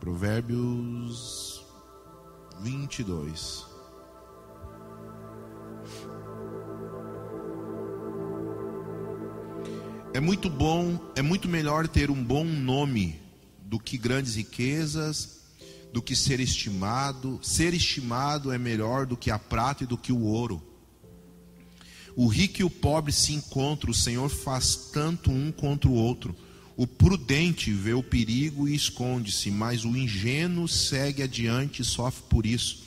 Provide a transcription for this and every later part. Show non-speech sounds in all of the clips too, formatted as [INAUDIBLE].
Provérbios 22. É muito bom, é muito melhor ter um bom nome do que grandes riquezas, do que ser estimado. Ser estimado é melhor do que a prata e do que o ouro. O rico e o pobre se encontram, o Senhor faz tanto um contra o outro. O prudente vê o perigo e esconde-se, mas o ingênuo segue adiante e sofre por isso.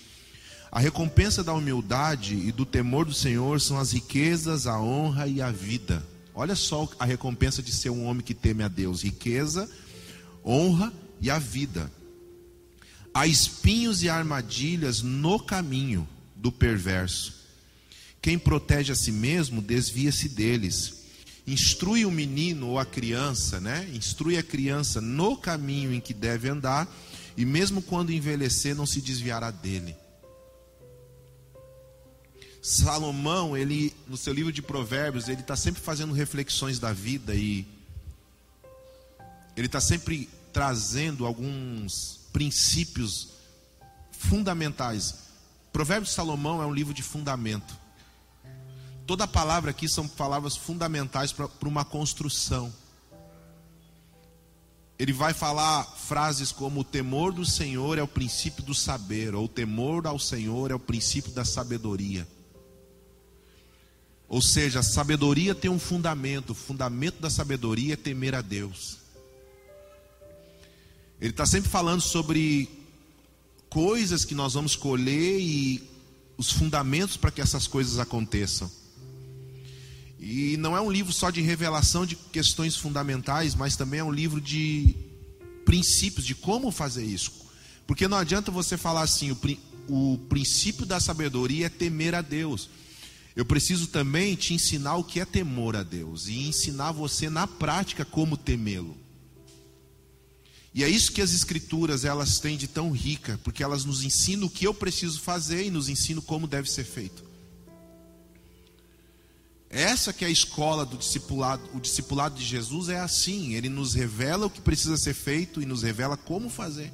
A recompensa da humildade e do temor do Senhor são as riquezas, a honra e a vida. Olha só a recompensa de ser um homem que teme a Deus: riqueza, honra e a vida. Há espinhos e armadilhas no caminho do perverso. Quem protege a si mesmo desvia-se deles. Instrui o menino ou a criança, né? Instrui a criança no caminho em que deve andar, e mesmo quando envelhecer, não se desviará dele. Salomão, ele no seu livro de Provérbios, ele está sempre fazendo reflexões da vida e ele está sempre trazendo alguns princípios fundamentais. Provérbios de Salomão é um livro de fundamento. Toda palavra aqui são palavras fundamentais para uma construção. Ele vai falar frases como: o temor do Senhor é o princípio do saber, ou o temor ao Senhor é o princípio da sabedoria. Ou seja, a sabedoria tem um fundamento, o fundamento da sabedoria é temer a Deus. Ele está sempre falando sobre coisas que nós vamos colher e os fundamentos para que essas coisas aconteçam. E não é um livro só de revelação de questões fundamentais, mas também é um livro de princípios, de como fazer isso. Porque não adianta você falar assim, o, o princípio da sabedoria é temer a Deus. Eu preciso também te ensinar o que é temor a Deus e ensinar você na prática como temê-lo. E é isso que as escrituras elas têm de tão rica, porque elas nos ensinam o que eu preciso fazer e nos ensinam como deve ser feito. Essa que é a escola do discipulado, o discipulado de Jesus é assim, ele nos revela o que precisa ser feito e nos revela como fazer.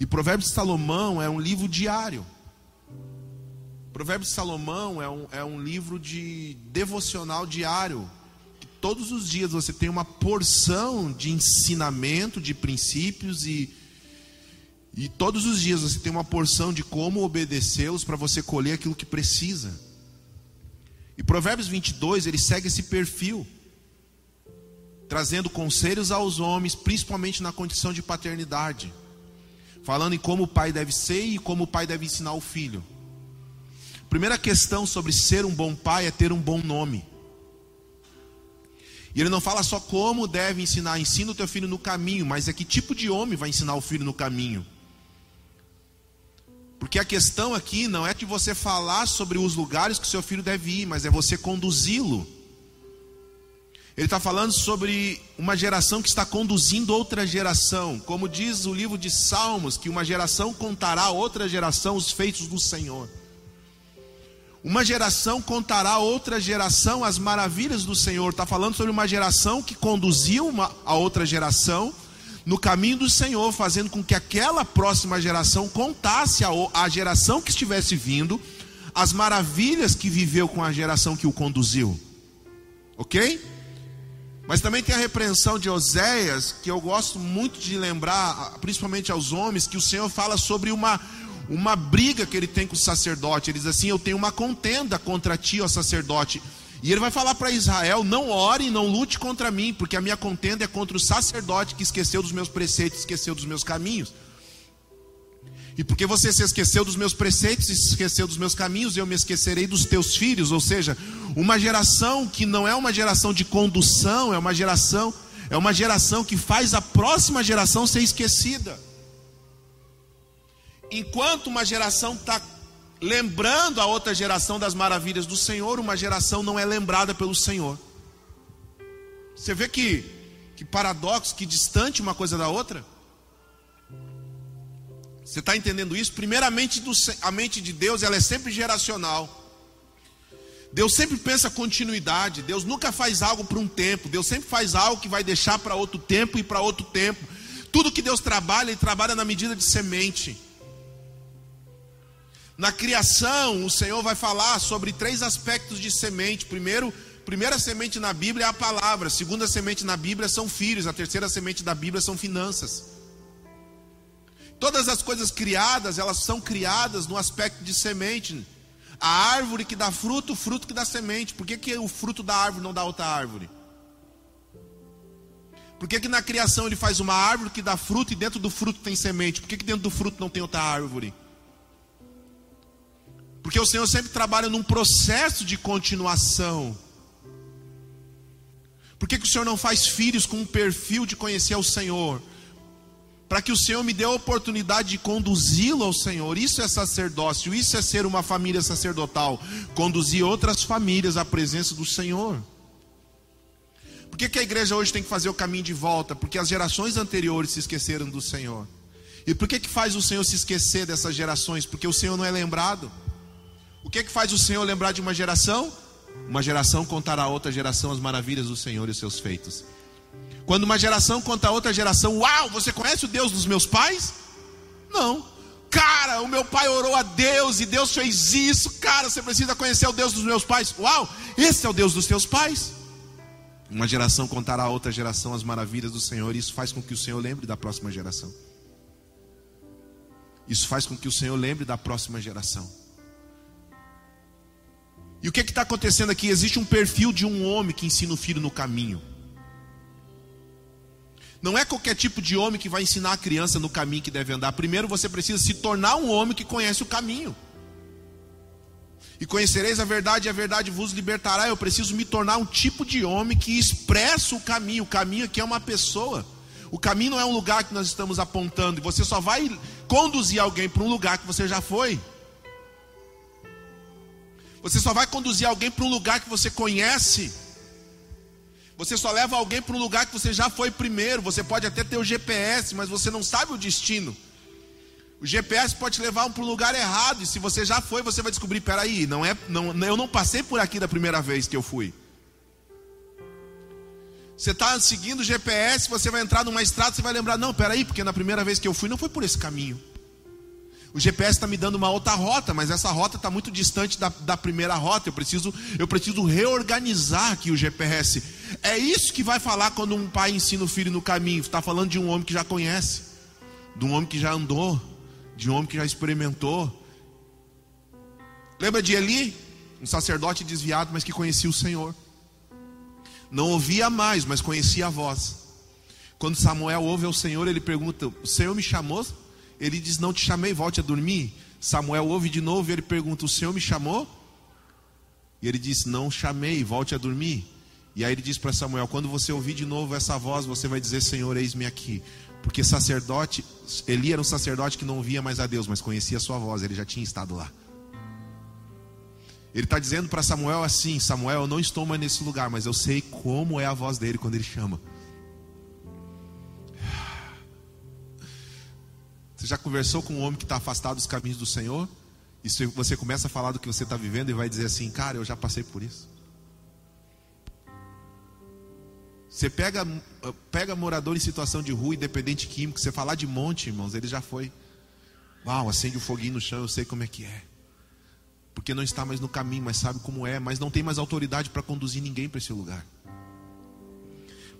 E Provérbios de Salomão é um livro diário. Provérbios de Salomão é um, é um livro de devocional diário. Todos os dias você tem uma porção de ensinamento, de princípios e, e todos os dias você tem uma porção de como obedecê-los para você colher aquilo que precisa. E Provérbios 22, ele segue esse perfil, trazendo conselhos aos homens, principalmente na condição de paternidade, falando em como o pai deve ser e como o pai deve ensinar o filho. Primeira questão sobre ser um bom pai é ter um bom nome. E ele não fala só como deve ensinar, ensina o teu filho no caminho, mas é que tipo de homem vai ensinar o filho no caminho. Porque a questão aqui não é de você falar sobre os lugares que seu filho deve ir, mas é você conduzi-lo. Ele está falando sobre uma geração que está conduzindo outra geração. Como diz o livro de Salmos, que uma geração contará a outra geração os feitos do Senhor. Uma geração contará a outra geração as maravilhas do Senhor. Está falando sobre uma geração que conduziu uma, a outra geração no caminho do Senhor, fazendo com que aquela próxima geração contasse a geração que estivesse vindo as maravilhas que viveu com a geração que o conduziu. Ok? Mas também tem a repreensão de Oséias, que eu gosto muito de lembrar, principalmente aos homens, que o Senhor fala sobre uma uma briga que ele tem com o sacerdote. Ele diz assim: Eu tenho uma contenda contra ti, ó sacerdote. E ele vai falar para Israel: Não ore não lute contra mim, porque a minha contenda é contra o sacerdote que esqueceu dos meus preceitos, esqueceu dos meus caminhos. E porque você se esqueceu dos meus preceitos e se esqueceu dos meus caminhos, eu me esquecerei dos teus filhos. Ou seja, uma geração que não é uma geração de condução, é uma geração, é uma geração que faz a próxima geração ser esquecida. Enquanto uma geração está lembrando a outra geração das maravilhas do Senhor, uma geração não é lembrada pelo Senhor. Você vê que, que paradoxo, que distante uma coisa da outra. Você está entendendo isso? Primeiramente, a mente de Deus ela é sempre geracional. Deus sempre pensa continuidade. Deus nunca faz algo para um tempo. Deus sempre faz algo que vai deixar para outro tempo e para outro tempo. Tudo que Deus trabalha, Ele trabalha na medida de semente. Na criação, o Senhor vai falar sobre três aspectos de semente. Primeiro, primeira semente na Bíblia é a palavra, segunda semente na Bíblia são filhos, a terceira semente da Bíblia são finanças. Todas as coisas criadas, elas são criadas no aspecto de semente. A árvore que dá fruto, o fruto que dá semente. Por que, que o fruto da árvore não dá outra árvore? Por que, que na criação ele faz uma árvore que dá fruto e dentro do fruto tem semente? Por que, que dentro do fruto não tem outra árvore? Porque o Senhor sempre trabalha num processo de continuação. Por que, que o Senhor não faz filhos com um perfil de conhecer o Senhor? Para que o Senhor me dê a oportunidade de conduzi-lo ao Senhor. Isso é sacerdócio, isso é ser uma família sacerdotal. Conduzir outras famílias à presença do Senhor. Por que, que a igreja hoje tem que fazer o caminho de volta? Porque as gerações anteriores se esqueceram do Senhor. E por que, que faz o Senhor se esquecer dessas gerações? Porque o Senhor não é lembrado. O que, que faz o Senhor lembrar de uma geração? Uma geração contará a outra geração as maravilhas do Senhor e os seus feitos. Quando uma geração conta a outra geração, uau, você conhece o Deus dos meus pais? Não. Cara, o meu pai orou a Deus e Deus fez isso. Cara, você precisa conhecer o Deus dos meus pais. Uau, esse é o Deus dos teus pais. Uma geração contará a outra geração as maravilhas do Senhor, e isso faz com que o Senhor lembre da próxima geração. Isso faz com que o Senhor lembre da próxima geração. E o que está acontecendo aqui? Existe um perfil de um homem que ensina o filho no caminho. Não é qualquer tipo de homem que vai ensinar a criança no caminho que deve andar. Primeiro você precisa se tornar um homem que conhece o caminho. E conhecereis a verdade, e a verdade vos libertará. Eu preciso me tornar um tipo de homem que expressa o caminho. O caminho aqui é uma pessoa. O caminho não é um lugar que nós estamos apontando. E você só vai conduzir alguém para um lugar que você já foi. Você só vai conduzir alguém para um lugar que você conhece. Você só leva alguém para um lugar que você já foi primeiro. Você pode até ter o GPS, mas você não sabe o destino. O GPS pode te levar para um lugar errado. E se você já foi, você vai descobrir: peraí, não é, não, eu não passei por aqui da primeira vez que eu fui. Você está seguindo o GPS, você vai entrar numa estrada, você vai lembrar: não, peraí, porque na primeira vez que eu fui não foi por esse caminho. O GPS está me dando uma outra rota, mas essa rota está muito distante da, da primeira rota. Eu preciso, eu preciso reorganizar aqui o GPS. É isso que vai falar quando um pai ensina o filho no caminho. Está falando de um homem que já conhece, de um homem que já andou, de um homem que já experimentou. Lembra de Eli? Um sacerdote desviado, mas que conhecia o Senhor. Não ouvia mais, mas conhecia a voz. Quando Samuel ouve ao Senhor, ele pergunta: O Senhor me chamou? Ele diz: Não te chamei, volte a dormir. Samuel ouve de novo e ele pergunta: O Senhor me chamou? E ele diz: Não chamei, volte a dormir. E aí ele diz para Samuel: Quando você ouvir de novo essa voz, você vai dizer: Senhor, eis-me aqui. Porque sacerdote, Eli era um sacerdote que não via mais a Deus, mas conhecia a sua voz, ele já tinha estado lá. Ele está dizendo para Samuel assim: Samuel, eu não estou mais nesse lugar, mas eu sei como é a voz dele quando ele chama. Você já conversou com um homem que está afastado dos caminhos do Senhor? E você começa a falar do que você está vivendo e vai dizer assim, cara, eu já passei por isso. Você pega, pega morador em situação de rua, independente químico, você falar de monte, irmãos, ele já foi. Uau, acende o um foguinho no chão, eu sei como é que é. Porque não está mais no caminho, mas sabe como é, mas não tem mais autoridade para conduzir ninguém para esse lugar.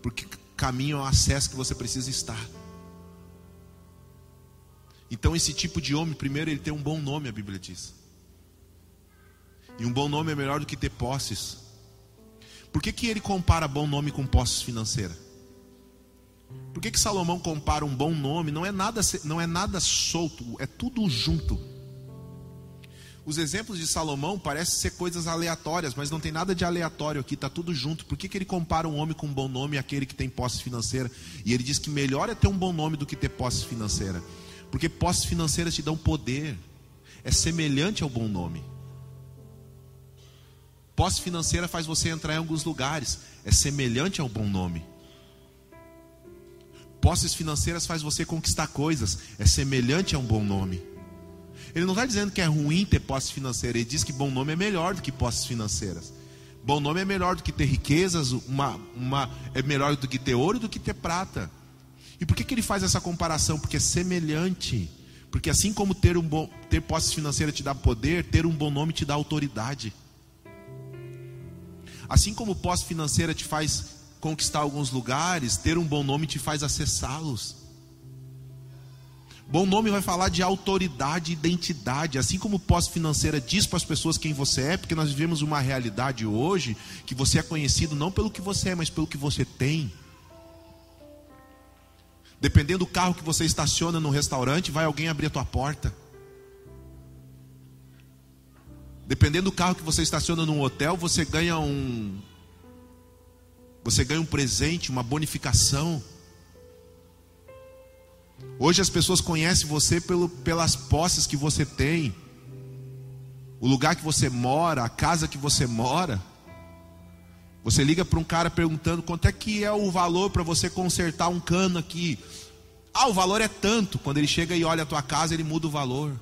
Porque caminho é o acesso que você precisa estar. Então, esse tipo de homem, primeiro, ele tem um bom nome, a Bíblia diz. E um bom nome é melhor do que ter posses. Por que, que ele compara bom nome com posses financeiras? Por que, que Salomão compara um bom nome? Não é nada, não é nada solto, é tudo junto. Os exemplos de Salomão parecem ser coisas aleatórias, mas não tem nada de aleatório aqui, está tudo junto. Por que, que ele compara um homem com um bom nome e aquele que tem posse financeira? E ele diz que melhor é ter um bom nome do que ter posse financeira. Porque posses financeiras te dão poder. É semelhante ao bom nome. Posse financeira faz você entrar em alguns lugares. É semelhante ao bom nome. Posses financeiras faz você conquistar coisas. É semelhante a um bom nome. Ele não está dizendo que é ruim ter posse financeira. Ele diz que bom nome é melhor do que posses financeiras. Bom nome é melhor do que ter riquezas. Uma, uma, é melhor do que ter ouro do que ter prata. E por que, que ele faz essa comparação? Porque é semelhante. Porque assim como ter, um bom, ter posse financeira te dá poder, ter um bom nome te dá autoridade. Assim como posse financeira te faz conquistar alguns lugares, ter um bom nome te faz acessá-los. Bom nome vai falar de autoridade e identidade, assim como posse financeira diz para as pessoas quem você é, porque nós vivemos uma realidade hoje que você é conhecido não pelo que você é, mas pelo que você tem. Dependendo do carro que você estaciona no restaurante, vai alguém abrir a tua porta. Dependendo do carro que você estaciona num hotel, você ganha um você ganha um presente, uma bonificação. Hoje as pessoas conhecem você pelo, pelas posses que você tem, o lugar que você mora, a casa que você mora. Você liga para um cara perguntando quanto é que é o valor para você consertar um cano aqui. Ah, o valor é tanto. Quando ele chega e olha a tua casa, ele muda o valor.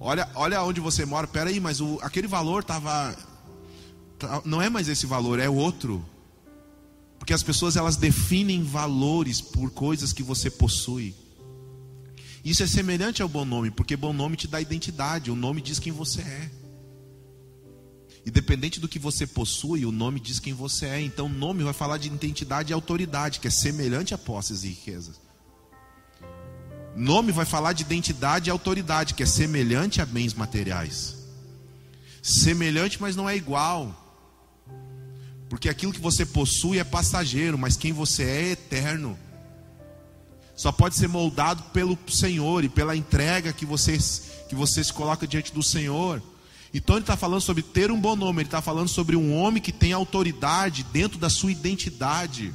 Olha, olha onde você mora. Pera aí, mas o, aquele valor estava Tá, não é mais esse valor, é outro. Porque as pessoas elas definem valores por coisas que você possui. Isso é semelhante ao bom nome, porque bom nome te dá identidade, o nome diz quem você é. Independente do que você possui, o nome diz quem você é. Então, o nome vai falar de identidade e autoridade, que é semelhante a posses e riquezas. Nome vai falar de identidade e autoridade, que é semelhante a bens materiais. Semelhante, mas não é igual. Porque aquilo que você possui é passageiro, mas quem você é é eterno. Só pode ser moldado pelo Senhor e pela entrega que você, que você se coloca diante do Senhor. Então ele está falando sobre ter um bom nome, ele está falando sobre um homem que tem autoridade dentro da sua identidade.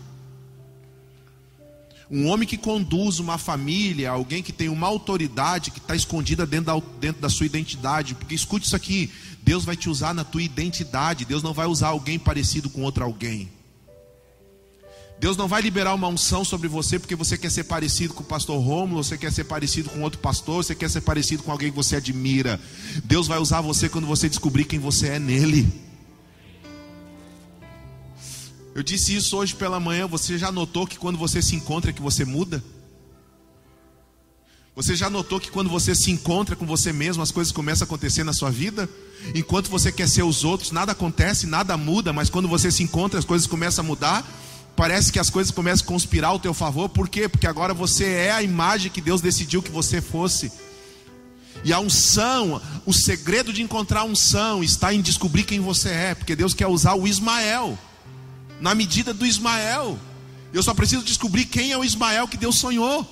Um homem que conduz uma família, alguém que tem uma autoridade que está escondida dentro da, dentro da sua identidade. Porque escute isso aqui: Deus vai te usar na tua identidade, Deus não vai usar alguém parecido com outro alguém. Deus não vai liberar uma unção sobre você porque você quer ser parecido com o pastor Rômulo, você quer ser parecido com outro pastor, você quer ser parecido com alguém que você admira. Deus vai usar você quando você descobrir quem você é nele. Eu disse isso hoje pela manhã. Você já notou que quando você se encontra, que você muda? Você já notou que quando você se encontra com você mesmo, as coisas começam a acontecer na sua vida? Enquanto você quer ser os outros, nada acontece, nada muda, mas quando você se encontra, as coisas começam a mudar. Parece que as coisas começam a conspirar ao teu favor. Por quê? Porque agora você é a imagem que Deus decidiu que você fosse. E a unção, o segredo de encontrar unção está em descobrir quem você é, porque Deus quer usar o Ismael na medida do Ismael. Eu só preciso descobrir quem é o Ismael que Deus sonhou.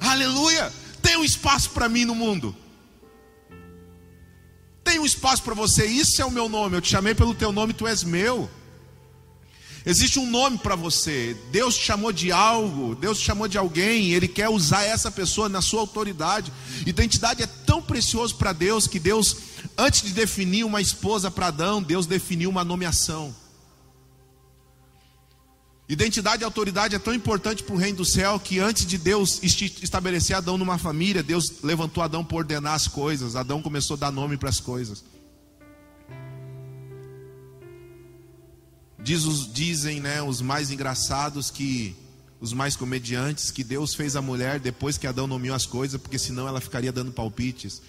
Aleluia! Tem um espaço para mim no mundo. Tem um espaço para você. Isso é o meu nome. Eu te chamei pelo teu nome, tu és meu. Existe um nome para você. Deus te chamou de algo, Deus te chamou de alguém, Ele quer usar essa pessoa na sua autoridade. Identidade é tão precioso para Deus que Deus, antes de definir uma esposa para Adão, Deus definiu uma nomeação. Identidade e autoridade é tão importante para o reino do céu que antes de Deus estabelecer Adão numa família, Deus levantou Adão para ordenar as coisas. Adão começou a dar nome para as coisas. Diz dizem né, os mais engraçados que os mais comediantes que Deus fez a mulher depois que Adão nomeou as coisas, porque senão ela ficaria dando palpites.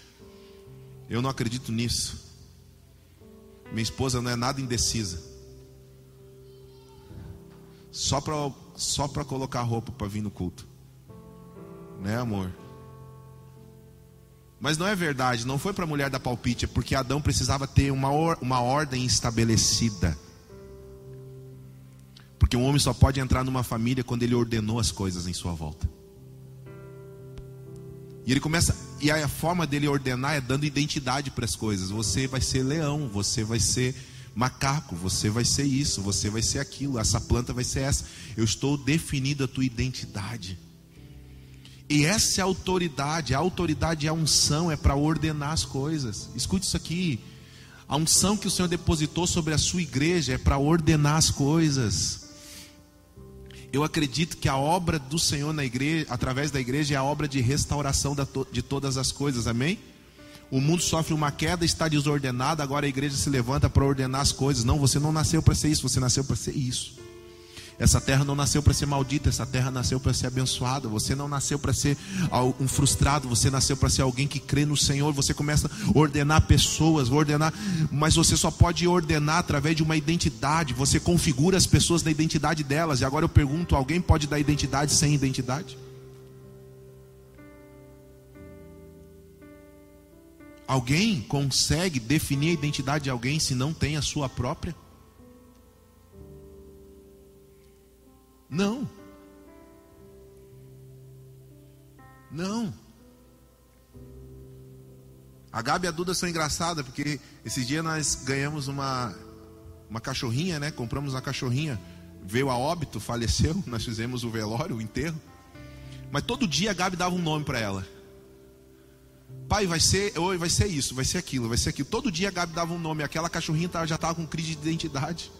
Eu não acredito nisso. Minha esposa não é nada indecisa só para só para colocar roupa para vir no culto. Né, amor? Mas não é verdade, não foi para a mulher da palpite, é porque Adão precisava ter uma, or, uma ordem estabelecida. Porque um homem só pode entrar numa família quando ele ordenou as coisas em sua volta. E ele começa, e a forma dele ordenar é dando identidade para as coisas. Você vai ser leão, você vai ser macaco, você vai ser isso, você vai ser aquilo, essa planta vai ser essa. Eu estou definindo a tua identidade. E essa é a autoridade, a autoridade e a unção é para ordenar as coisas. Escute isso aqui. A unção que o Senhor depositou sobre a sua igreja é para ordenar as coisas. Eu acredito que a obra do Senhor na igreja, através da igreja, é a obra de restauração de todas as coisas. Amém? O mundo sofre uma queda, está desordenado, agora a igreja se levanta para ordenar as coisas. Não, você não nasceu para ser isso, você nasceu para ser isso. Essa terra não nasceu para ser maldita, essa terra nasceu para ser abençoada. Você não nasceu para ser um frustrado, você nasceu para ser alguém que crê no Senhor. Você começa a ordenar pessoas, ordenar, mas você só pode ordenar através de uma identidade. Você configura as pessoas na identidade delas. E agora eu pergunto: alguém pode dar identidade sem identidade? Alguém consegue definir a identidade de alguém se não tem a sua própria? Não. Não. A Gabi e a Duda são engraçadas, porque esses dias nós ganhamos uma, uma cachorrinha, né? Compramos uma cachorrinha. Veio a óbito, faleceu. [LAUGHS] Nós fizemos o velório, o enterro. Mas todo dia a Gabi dava um nome para ela. Pai, vai ser, oi, vai ser isso, vai ser aquilo, vai ser aquilo. Todo dia a Gabi dava um nome. Aquela cachorrinha já estava com crise de identidade.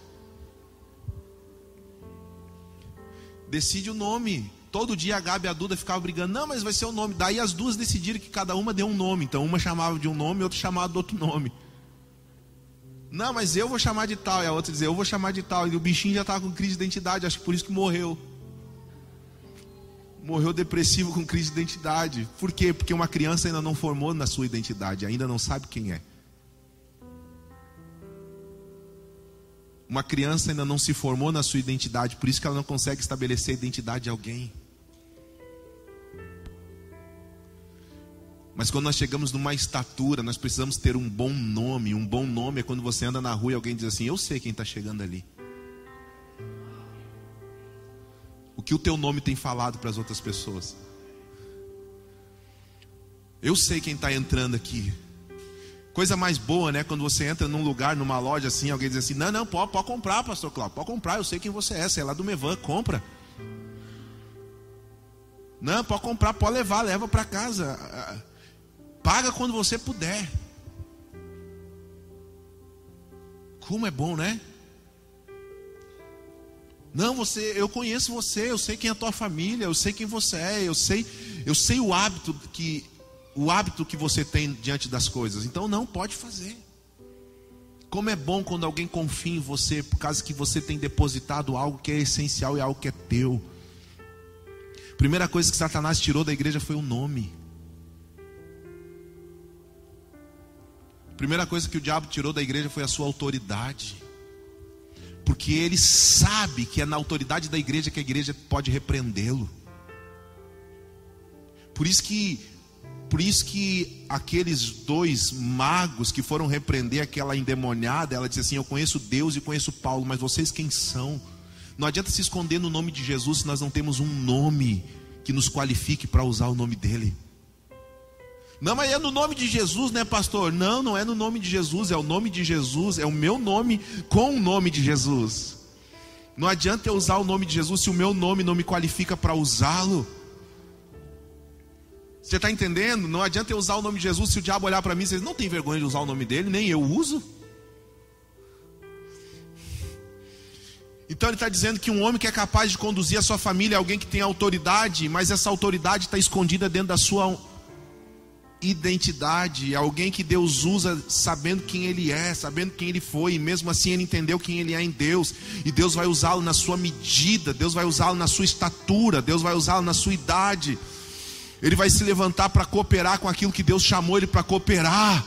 Decide o nome. Todo dia a Gabi e a Duda ficavam brigando, não, mas vai ser o nome. Daí as duas decidiram que cada uma deu um nome. Então uma chamava de um nome outra chamava de outro nome. Não, mas eu vou chamar de tal. E a outra dizia, eu vou chamar de tal. E o bichinho já estava com crise de identidade, acho que por isso que morreu. Morreu depressivo com crise de identidade. Por quê? Porque uma criança ainda não formou na sua identidade, ainda não sabe quem é. Uma criança ainda não se formou na sua identidade, por isso que ela não consegue estabelecer a identidade de alguém. Mas quando nós chegamos numa estatura, nós precisamos ter um bom nome. Um bom nome é quando você anda na rua e alguém diz assim: Eu sei quem está chegando ali. O que o teu nome tem falado para as outras pessoas? Eu sei quem está entrando aqui. Coisa mais boa, né? Quando você entra num lugar, numa loja assim, alguém diz assim: Não, não, pode, pode comprar, pastor Cláudio, pode comprar, eu sei quem você é, você é lá do Mevan, compra. Não, pode comprar, pode levar, leva para casa. Paga quando você puder. Como é bom, né? Não, você, eu conheço você, eu sei quem é a tua família, eu sei quem você é, eu sei, eu sei o hábito que o hábito que você tem diante das coisas. Então não pode fazer. Como é bom quando alguém confia em você por causa que você tem depositado algo que é essencial e algo que é teu. Primeira coisa que Satanás tirou da igreja foi o nome. Primeira coisa que o diabo tirou da igreja foi a sua autoridade. Porque ele sabe que é na autoridade da igreja que a igreja pode repreendê-lo. Por isso que por isso que aqueles dois magos que foram repreender aquela endemoniada, ela disse assim: Eu conheço Deus e conheço Paulo, mas vocês quem são? Não adianta se esconder no nome de Jesus se nós não temos um nome que nos qualifique para usar o nome dele. Não, mas é no nome de Jesus, né, pastor? Não, não é no nome de Jesus, é o nome de Jesus, é o meu nome com o nome de Jesus. Não adianta eu usar o nome de Jesus se o meu nome não me qualifica para usá-lo. Você está entendendo? Não adianta eu usar o nome de Jesus se o diabo olhar para mim e dizer, não tem vergonha de usar o nome dele, nem eu uso. Então ele está dizendo que um homem que é capaz de conduzir a sua família é alguém que tem autoridade, mas essa autoridade está escondida dentro da sua identidade, é alguém que Deus usa sabendo quem ele é, sabendo quem ele foi, e mesmo assim ele entendeu quem ele é em Deus, e Deus vai usá-lo na sua medida, Deus vai usá-lo na sua estatura, Deus vai usá-lo na sua idade. Ele vai se levantar para cooperar com aquilo que Deus chamou ele para cooperar.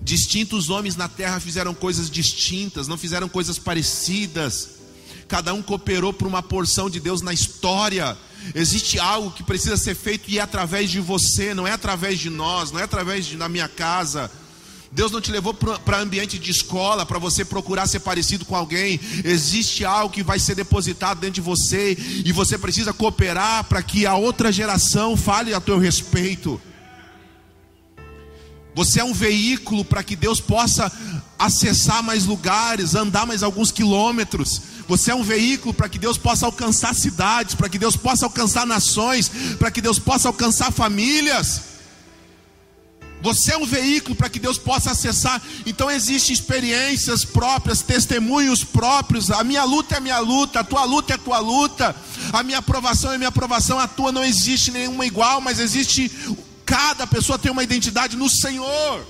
Distintos homens na terra fizeram coisas distintas, não fizeram coisas parecidas. Cada um cooperou para uma porção de Deus na história. Existe algo que precisa ser feito e é através de você, não é através de nós, não é através da minha casa Deus não te levou para ambiente de escola para você procurar ser parecido com alguém. Existe algo que vai ser depositado dentro de você e você precisa cooperar para que a outra geração fale a teu respeito. Você é um veículo para que Deus possa acessar mais lugares, andar mais alguns quilômetros. Você é um veículo para que Deus possa alcançar cidades, para que Deus possa alcançar nações, para que Deus possa alcançar famílias. Você é um veículo para que Deus possa acessar. Então existem experiências próprias, testemunhos próprios. A minha luta é a minha luta, a tua luta é a tua luta. A minha aprovação é a minha aprovação, a tua não existe nenhuma igual, mas existe cada pessoa tem uma identidade no Senhor.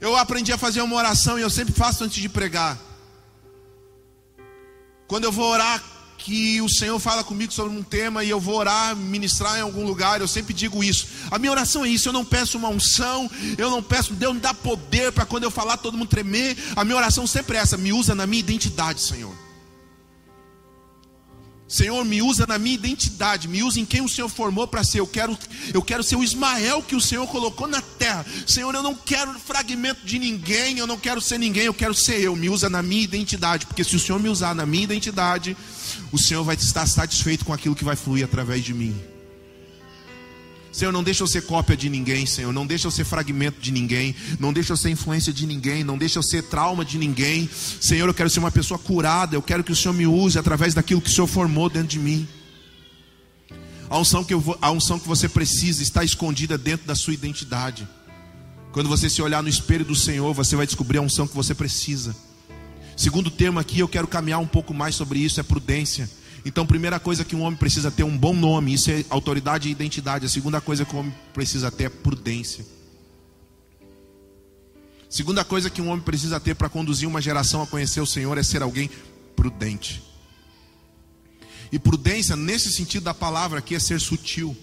Eu aprendi a fazer uma oração e eu sempre faço antes de pregar. Quando eu vou orar, que o Senhor fala comigo sobre um tema e eu vou orar, ministrar em algum lugar, eu sempre digo isso. A minha oração é isso, eu não peço uma unção, eu não peço, Deus me dá poder para quando eu falar todo mundo tremer. A minha oração sempre é essa, me usa na minha identidade, Senhor. Senhor, me usa na minha identidade, me usa em quem o Senhor formou para ser. Eu quero, eu quero ser o Ismael que o Senhor colocou na terra. Senhor, eu não quero fragmento de ninguém, eu não quero ser ninguém, eu quero ser eu. Me usa na minha identidade, porque se o Senhor me usar na minha identidade, o Senhor vai estar satisfeito com aquilo que vai fluir através de mim. Senhor, não deixa eu ser cópia de ninguém, Senhor. Não deixa eu ser fragmento de ninguém. Não deixa eu ser influência de ninguém. Não deixa eu ser trauma de ninguém. Senhor, eu quero ser uma pessoa curada. Eu quero que o Senhor me use através daquilo que o Senhor formou dentro de mim. A unção que, eu, a unção que você precisa está escondida dentro da sua identidade. Quando você se olhar no espelho do Senhor, você vai descobrir a unção que você precisa. Segundo termo aqui, eu quero caminhar um pouco mais sobre isso, é prudência. Então, primeira coisa que um homem precisa ter um bom nome, isso é autoridade e identidade. A segunda coisa que um homem precisa ter é prudência. Segunda coisa que um homem precisa ter para conduzir uma geração a conhecer o Senhor é ser alguém prudente. E prudência, nesse sentido da palavra aqui, é ser sutil.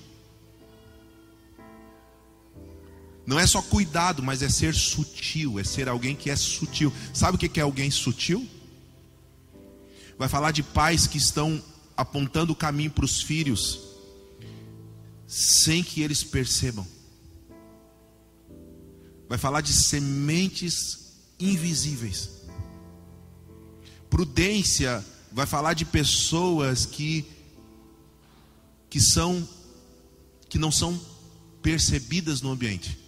Não é só cuidado, mas é ser sutil, é ser alguém que é sutil. Sabe o que é alguém sutil? Vai falar de pais que estão apontando o caminho para os filhos, sem que eles percebam. Vai falar de sementes invisíveis. Prudência vai falar de pessoas que que são que não são percebidas no ambiente.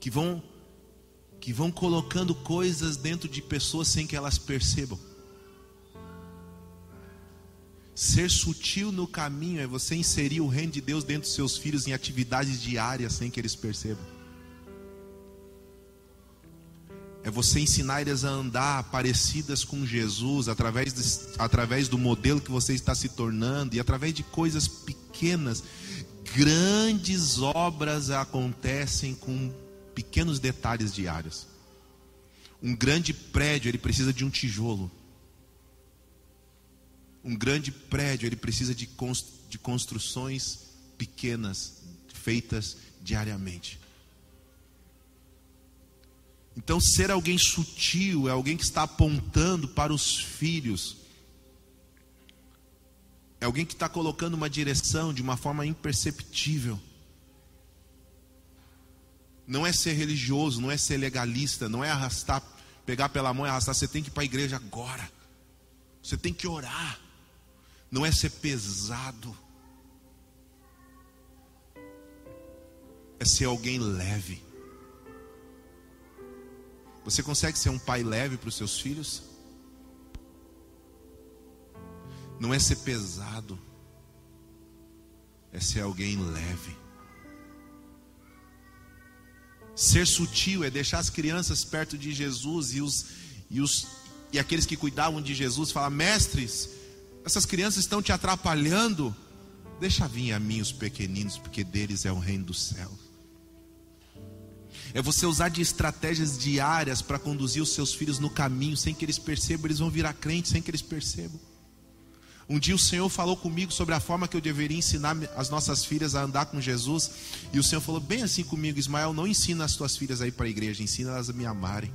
Que vão que vão colocando coisas dentro de pessoas sem que elas percebam. Ser sutil no caminho é você inserir o reino de Deus dentro dos seus filhos em atividades diárias sem que eles percebam. É você ensinar eles a andar parecidas com Jesus através, de, através do modelo que você está se tornando e através de coisas pequenas. Grandes obras acontecem com pequenos detalhes diários. Um grande prédio, ele precisa de um tijolo. Um grande prédio, ele precisa de, de construções pequenas, feitas diariamente. Então, ser alguém sutil é alguém que está apontando para os filhos, é alguém que está colocando uma direção de uma forma imperceptível. Não é ser religioso, não é ser legalista, não é arrastar, pegar pela mão e arrastar. Você tem que ir para a igreja agora. Você tem que orar. Não é ser pesado. É ser alguém leve. Você consegue ser um pai leve para os seus filhos? Não é ser pesado, é ser alguém leve. Ser sutil é deixar as crianças perto de Jesus e os, e os e aqueles que cuidavam de Jesus falar: "Mestres, essas crianças estão te atrapalhando. Deixa vir a mim os pequeninos, porque deles é o reino dos céus." É você usar de estratégias diárias para conduzir os seus filhos no caminho, sem que eles percebam, eles vão virar crentes sem que eles percebam. Um dia o Senhor falou comigo sobre a forma que eu deveria ensinar as nossas filhas a andar com Jesus. E o Senhor falou bem assim comigo: Ismael, não ensina as tuas filhas a ir para a igreja, ensina elas a me amarem.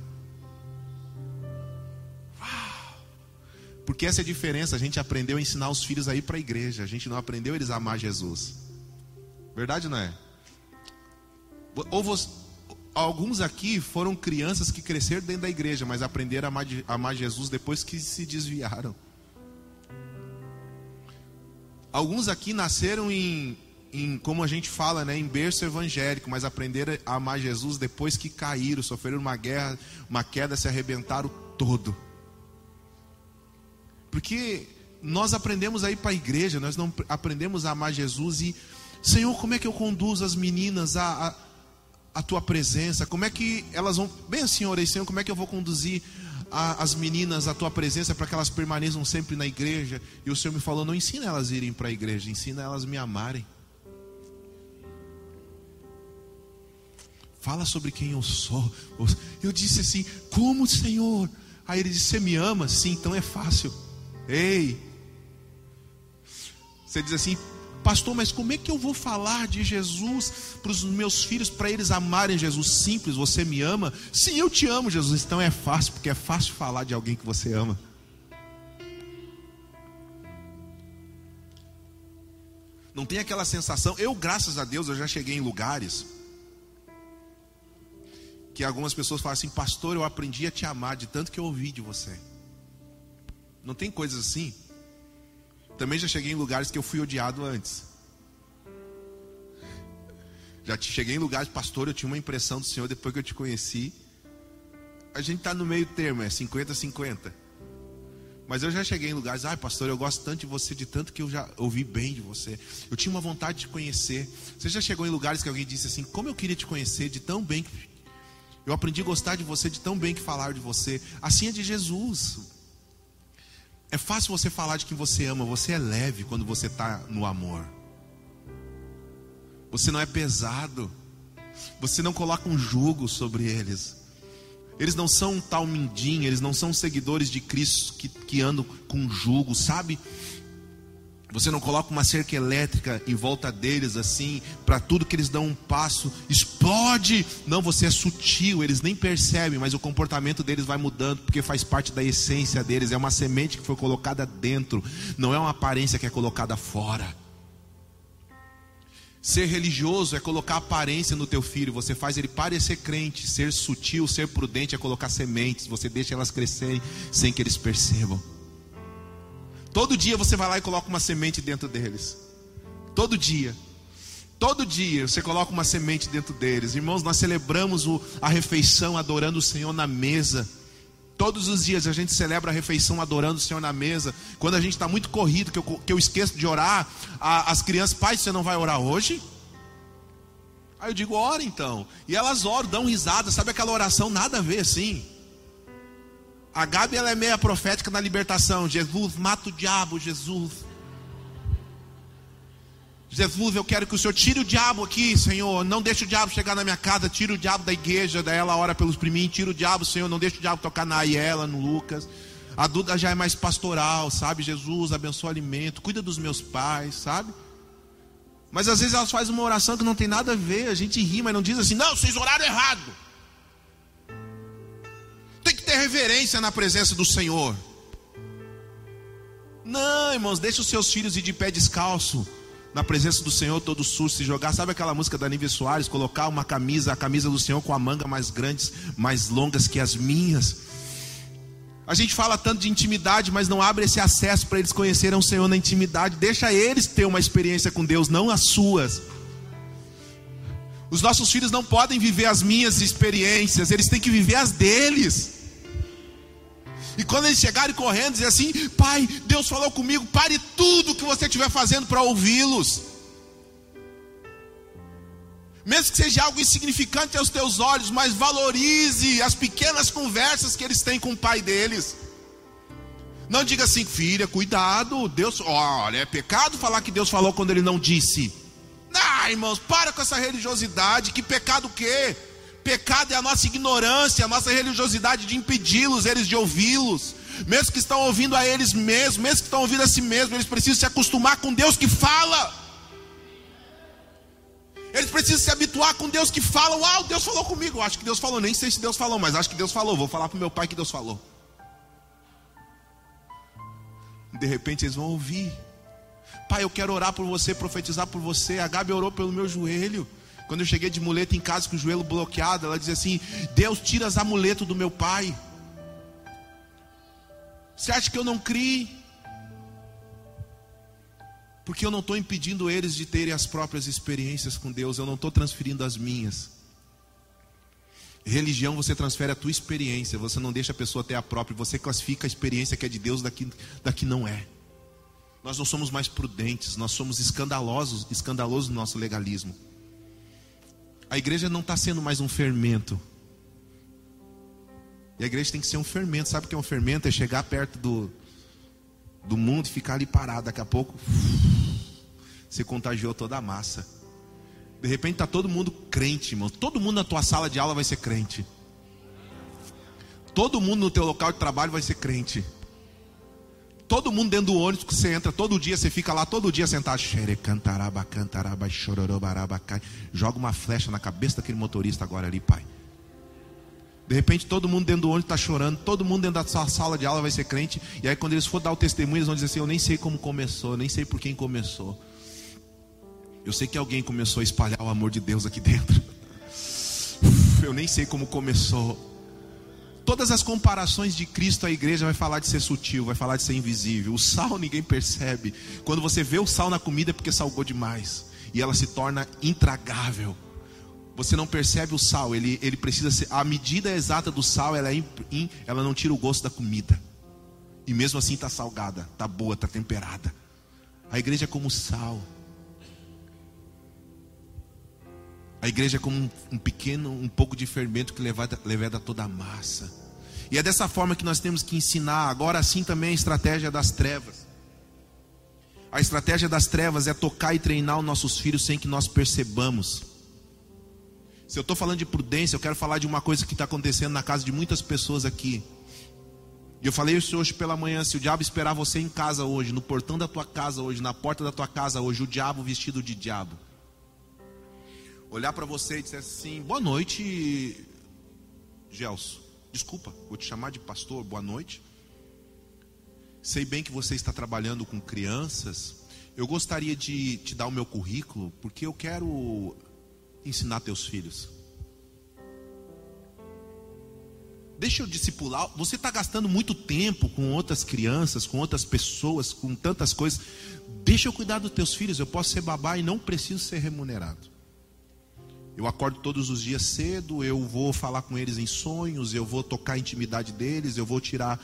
Uau! Porque essa é a diferença. A gente aprendeu a ensinar os filhos a ir para a igreja, a gente não aprendeu eles a amar Jesus. Verdade não é? Ou você, alguns aqui foram crianças que cresceram dentro da igreja, mas aprenderam a amar, a amar Jesus depois que se desviaram. Alguns aqui nasceram em, em, como a gente fala, né, em berço evangélico, mas aprenderam a amar Jesus depois que caíram, sofreram uma guerra, uma queda, se arrebentaram todo. Porque nós aprendemos a ir para a igreja, nós não aprendemos a amar Jesus e, Senhor, como é que eu conduzo as meninas a, a, a tua presença? Como é que elas vão, bem assim, orei, Senhor, como é que eu vou conduzir a, as meninas a tua presença para que elas permaneçam sempre na igreja. E o Senhor me falou: não ensina elas a irem para a igreja, ensina elas a me amarem. Fala sobre quem eu sou. Eu disse assim: Como, Senhor? Aí ele disse: Você me ama? Sim, então é fácil. Ei. Você diz assim: Pastor, mas como é que eu vou falar de Jesus para os meus filhos, para eles amarem Jesus? Simples, você me ama? Sim, eu te amo, Jesus. Então é fácil, porque é fácil falar de alguém que você ama. Não tem aquela sensação. Eu, graças a Deus, eu já cheguei em lugares que algumas pessoas falam assim, pastor, eu aprendi a te amar de tanto que eu ouvi de você. Não tem coisas assim? Também já cheguei em lugares que eu fui odiado antes. Já cheguei em lugares, pastor, eu tinha uma impressão do Senhor depois que eu te conheci. A gente está no meio termo, é 50-50. Mas eu já cheguei em lugares, ai pastor, eu gosto tanto de você, de tanto que eu já ouvi bem de você. Eu tinha uma vontade de conhecer. Você já chegou em lugares que alguém disse assim, como eu queria te conhecer, de tão bem que eu aprendi a gostar de você, de tão bem que falar de você. Assim é de Jesus. É fácil você falar de quem você ama, você é leve quando você está no amor. Você não é pesado, você não coloca um jugo sobre eles. Eles não são um tal mindinho, eles não são seguidores de Cristo que, que andam com jugo, sabe? Você não coloca uma cerca elétrica em volta deles assim, para tudo que eles dão um passo, explode. Não, você é sutil, eles nem percebem, mas o comportamento deles vai mudando, porque faz parte da essência deles. É uma semente que foi colocada dentro, não é uma aparência que é colocada fora. Ser religioso é colocar aparência no teu filho, você faz ele parecer crente. Ser sutil, ser prudente é colocar sementes, você deixa elas crescerem sem que eles percebam. Todo dia você vai lá e coloca uma semente dentro deles. Todo dia. Todo dia você coloca uma semente dentro deles. Irmãos, nós celebramos o, a refeição adorando o Senhor na mesa. Todos os dias a gente celebra a refeição adorando o Senhor na mesa. Quando a gente está muito corrido, que eu, que eu esqueço de orar, a, as crianças, pai, você não vai orar hoje? Aí eu digo, ora então. E elas oram, dão risada, sabe aquela oração nada a ver assim? A Gabi ela é meia profética na libertação. Jesus, mata o diabo, Jesus. Jesus, eu quero que o Senhor tire o diabo aqui, Senhor. Não deixe o diabo chegar na minha casa. Tira o diabo da igreja. Daí ela ora pelos priminhos. Tira o diabo, Senhor. Não deixe o diabo tocar na Aiela, no Lucas. A Duda já é mais pastoral, sabe? Jesus, abençoa o alimento. Cuida dos meus pais, sabe? Mas às vezes elas fazem uma oração que não tem nada a ver. A gente ri, mas não diz assim: não, vocês oraram errado tem que ter reverência na presença do Senhor. Não, irmãos, deixa os seus filhos ir de pé descalço na presença do Senhor, todo sujo, se jogar. Sabe aquela música da Nível Soares? Colocar uma camisa, a camisa do Senhor com a manga mais grandes, mais longas que as minhas. A gente fala tanto de intimidade, mas não abre esse acesso para eles conhecerem o Senhor na intimidade. Deixa eles ter uma experiência com Deus, não as suas. Os nossos filhos não podem viver as minhas experiências, eles têm que viver as deles. E quando eles chegarem correndo, dizer assim: Pai, Deus falou comigo, pare tudo que você estiver fazendo para ouvi-los. Mesmo que seja algo insignificante aos teus olhos, mas valorize as pequenas conversas que eles têm com o pai deles. Não diga assim, filha, cuidado, Deus, olha, é pecado falar que Deus falou quando ele não disse. Ah, irmãos, para com essa religiosidade, que pecado o quê? Pecado é a nossa ignorância, a nossa religiosidade de impedi-los, eles de ouvi-los. Mesmo que estão ouvindo a eles mesmos, mesmo que estão ouvindo a si mesmos, eles precisam se acostumar com Deus que fala. Eles precisam se habituar com Deus que fala. Uau, Deus falou comigo. Eu acho que Deus falou. Nem sei se Deus falou, mas acho que Deus falou. Vou falar para meu pai que Deus falou. De repente eles vão ouvir. Pai, eu quero orar por você, profetizar por você. A Gabi orou pelo meu joelho. Quando eu cheguei de muleta em casa com o joelho bloqueado, ela dizia assim: Deus, tira as amuletos do meu pai. Você acha que eu não criei? Porque eu não estou impedindo eles de terem as próprias experiências com Deus, eu não estou transferindo as minhas. Religião você transfere a tua experiência, você não deixa a pessoa ter a própria, você classifica a experiência que é de Deus daqui, daqui não é. Nós não somos mais prudentes, nós somos escandalosos, escandalosos no nosso legalismo. A igreja não está sendo mais um fermento. E a igreja tem que ser um fermento. Sabe o que é um fermento? É chegar perto do, do mundo e ficar ali parado. Daqui a pouco, você contagiou toda a massa. De repente está todo mundo crente, irmão. Todo mundo na tua sala de aula vai ser crente. Todo mundo no teu local de trabalho vai ser crente. Todo mundo dentro do ônibus que você entra todo dia, você fica lá todo dia sentado. Joga uma flecha na cabeça daquele motorista agora ali, pai. De repente todo mundo dentro do ônibus está chorando, todo mundo dentro da sua sala de aula vai ser crente. E aí quando eles for dar o testemunho, eles vão dizer assim: Eu nem sei como começou, nem sei por quem começou. Eu sei que alguém começou a espalhar o amor de Deus aqui dentro. [LAUGHS] Eu nem sei como começou. Todas as comparações de Cristo à igreja vai falar de ser sutil, vai falar de ser invisível. O sal ninguém percebe. Quando você vê o sal na comida é porque salgou demais. E ela se torna intragável. Você não percebe o sal, ele, ele precisa ser. A medida exata do sal, ela, é in, ela não tira o gosto da comida. E mesmo assim está salgada, está boa, está temperada. A igreja é como sal. A igreja é como um, pequeno, um pouco de fermento que levada, leveda toda a massa. E é dessa forma que nós temos que ensinar. Agora sim também a estratégia das trevas. A estratégia das trevas é tocar e treinar os nossos filhos sem que nós percebamos. Se eu estou falando de prudência, eu quero falar de uma coisa que está acontecendo na casa de muitas pessoas aqui. E eu falei isso hoje pela manhã. Se o diabo esperar você em casa hoje, no portão da tua casa hoje, na porta da tua casa hoje, o diabo vestido de diabo olhar para você e dizer assim: boa noite, Gelson. Desculpa, vou te chamar de pastor, boa noite. Sei bem que você está trabalhando com crianças. Eu gostaria de te dar o meu currículo, porque eu quero ensinar teus filhos. Deixa eu discipular. Você está gastando muito tempo com outras crianças, com outras pessoas, com tantas coisas. Deixa eu cuidar dos teus filhos. Eu posso ser babá e não preciso ser remunerado. Eu acordo todos os dias cedo, eu vou falar com eles em sonhos, eu vou tocar a intimidade deles, eu vou tirar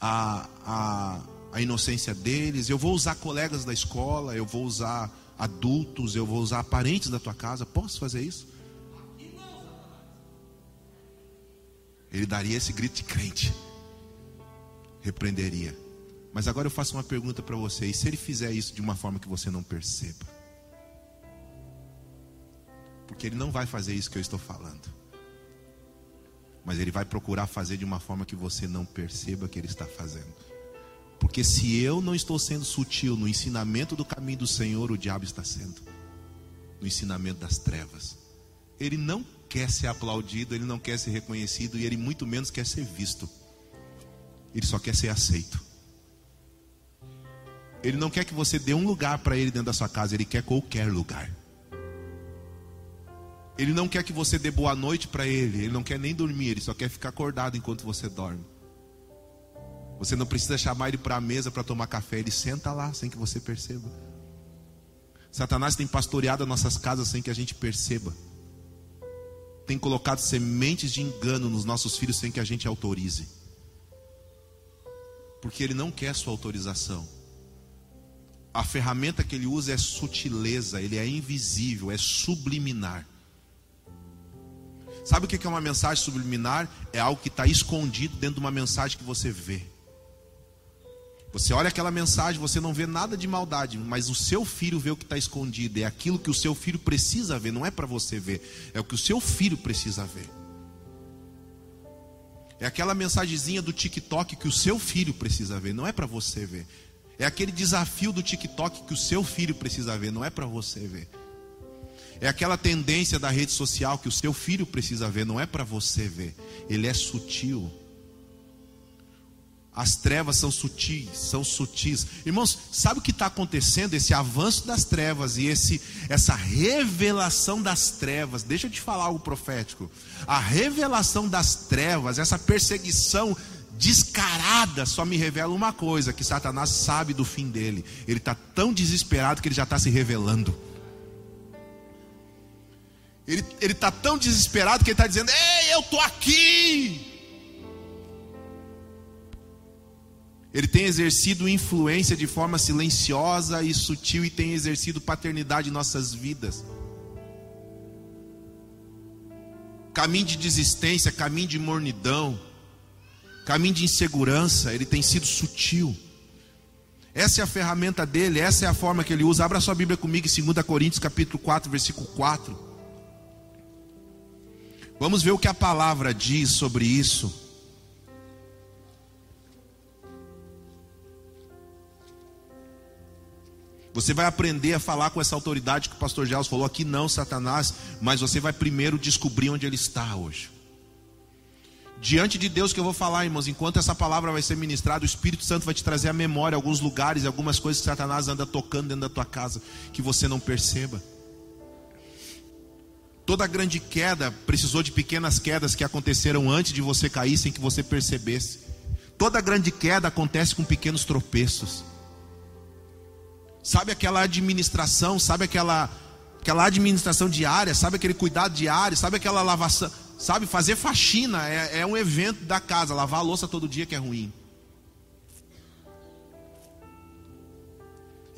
a, a, a inocência deles, eu vou usar colegas da escola, eu vou usar adultos, eu vou usar parentes da tua casa. Posso fazer isso? Ele daria esse grito de crente, repreenderia. Mas agora eu faço uma pergunta para você: e se ele fizer isso de uma forma que você não perceba? Porque ele não vai fazer isso que eu estou falando. Mas ele vai procurar fazer de uma forma que você não perceba que ele está fazendo. Porque se eu não estou sendo sutil no ensinamento do caminho do Senhor, o diabo está sendo. No ensinamento das trevas. Ele não quer ser aplaudido, ele não quer ser reconhecido e ele muito menos quer ser visto. Ele só quer ser aceito. Ele não quer que você dê um lugar para ele dentro da sua casa, ele quer qualquer lugar. Ele não quer que você dê boa noite para ele, ele não quer nem dormir, ele só quer ficar acordado enquanto você dorme. Você não precisa chamar ele para a mesa para tomar café, ele senta lá sem que você perceba. Satanás tem pastoreado as nossas casas sem que a gente perceba. Tem colocado sementes de engano nos nossos filhos sem que a gente autorize. Porque ele não quer sua autorização. A ferramenta que ele usa é sutileza, ele é invisível, é subliminar. Sabe o que é uma mensagem subliminar? É algo que está escondido dentro de uma mensagem que você vê. Você olha aquela mensagem, você não vê nada de maldade, mas o seu filho vê o que está escondido. É aquilo que o seu filho precisa ver, não é para você ver, é o que o seu filho precisa ver. É aquela mensagenzinha do TikTok que o seu filho precisa ver, não é para você ver. É aquele desafio do TikTok que o seu filho precisa ver, não é para você ver. É aquela tendência da rede social que o seu filho precisa ver, não é para você ver. Ele é sutil. As trevas são sutis, são sutis. Irmãos, sabe o que está acontecendo? Esse avanço das trevas e esse, essa revelação das trevas. Deixa eu te falar algo profético. A revelação das trevas, essa perseguição descarada, só me revela uma coisa: que Satanás sabe do fim dele. Ele está tão desesperado que ele já está se revelando. Ele está tão desesperado que ele está dizendo: Ei, eu estou aqui. Ele tem exercido influência de forma silenciosa e sutil e tem exercido paternidade em nossas vidas. Caminho de desistência, caminho de mornidão, caminho de insegurança, ele tem sido sutil. Essa é a ferramenta dele, essa é a forma que ele usa. Abra sua Bíblia comigo em 2 Coríntios, capítulo 4, versículo 4. Vamos ver o que a palavra diz sobre isso. Você vai aprender a falar com essa autoridade que o pastor Gels falou aqui, não, Satanás, mas você vai primeiro descobrir onde ele está hoje. Diante de Deus que eu vou falar, irmãos, enquanto essa palavra vai ser ministrada, o Espírito Santo vai te trazer à memória alguns lugares, algumas coisas que Satanás anda tocando dentro da tua casa, que você não perceba. Toda grande queda precisou de pequenas quedas que aconteceram antes de você cair sem que você percebesse. Toda grande queda acontece com pequenos tropeços. Sabe aquela administração, sabe aquela aquela administração diária, sabe aquele cuidado diário, sabe aquela lavação, sabe fazer faxina é, é um evento da casa, lavar a louça todo dia que é ruim.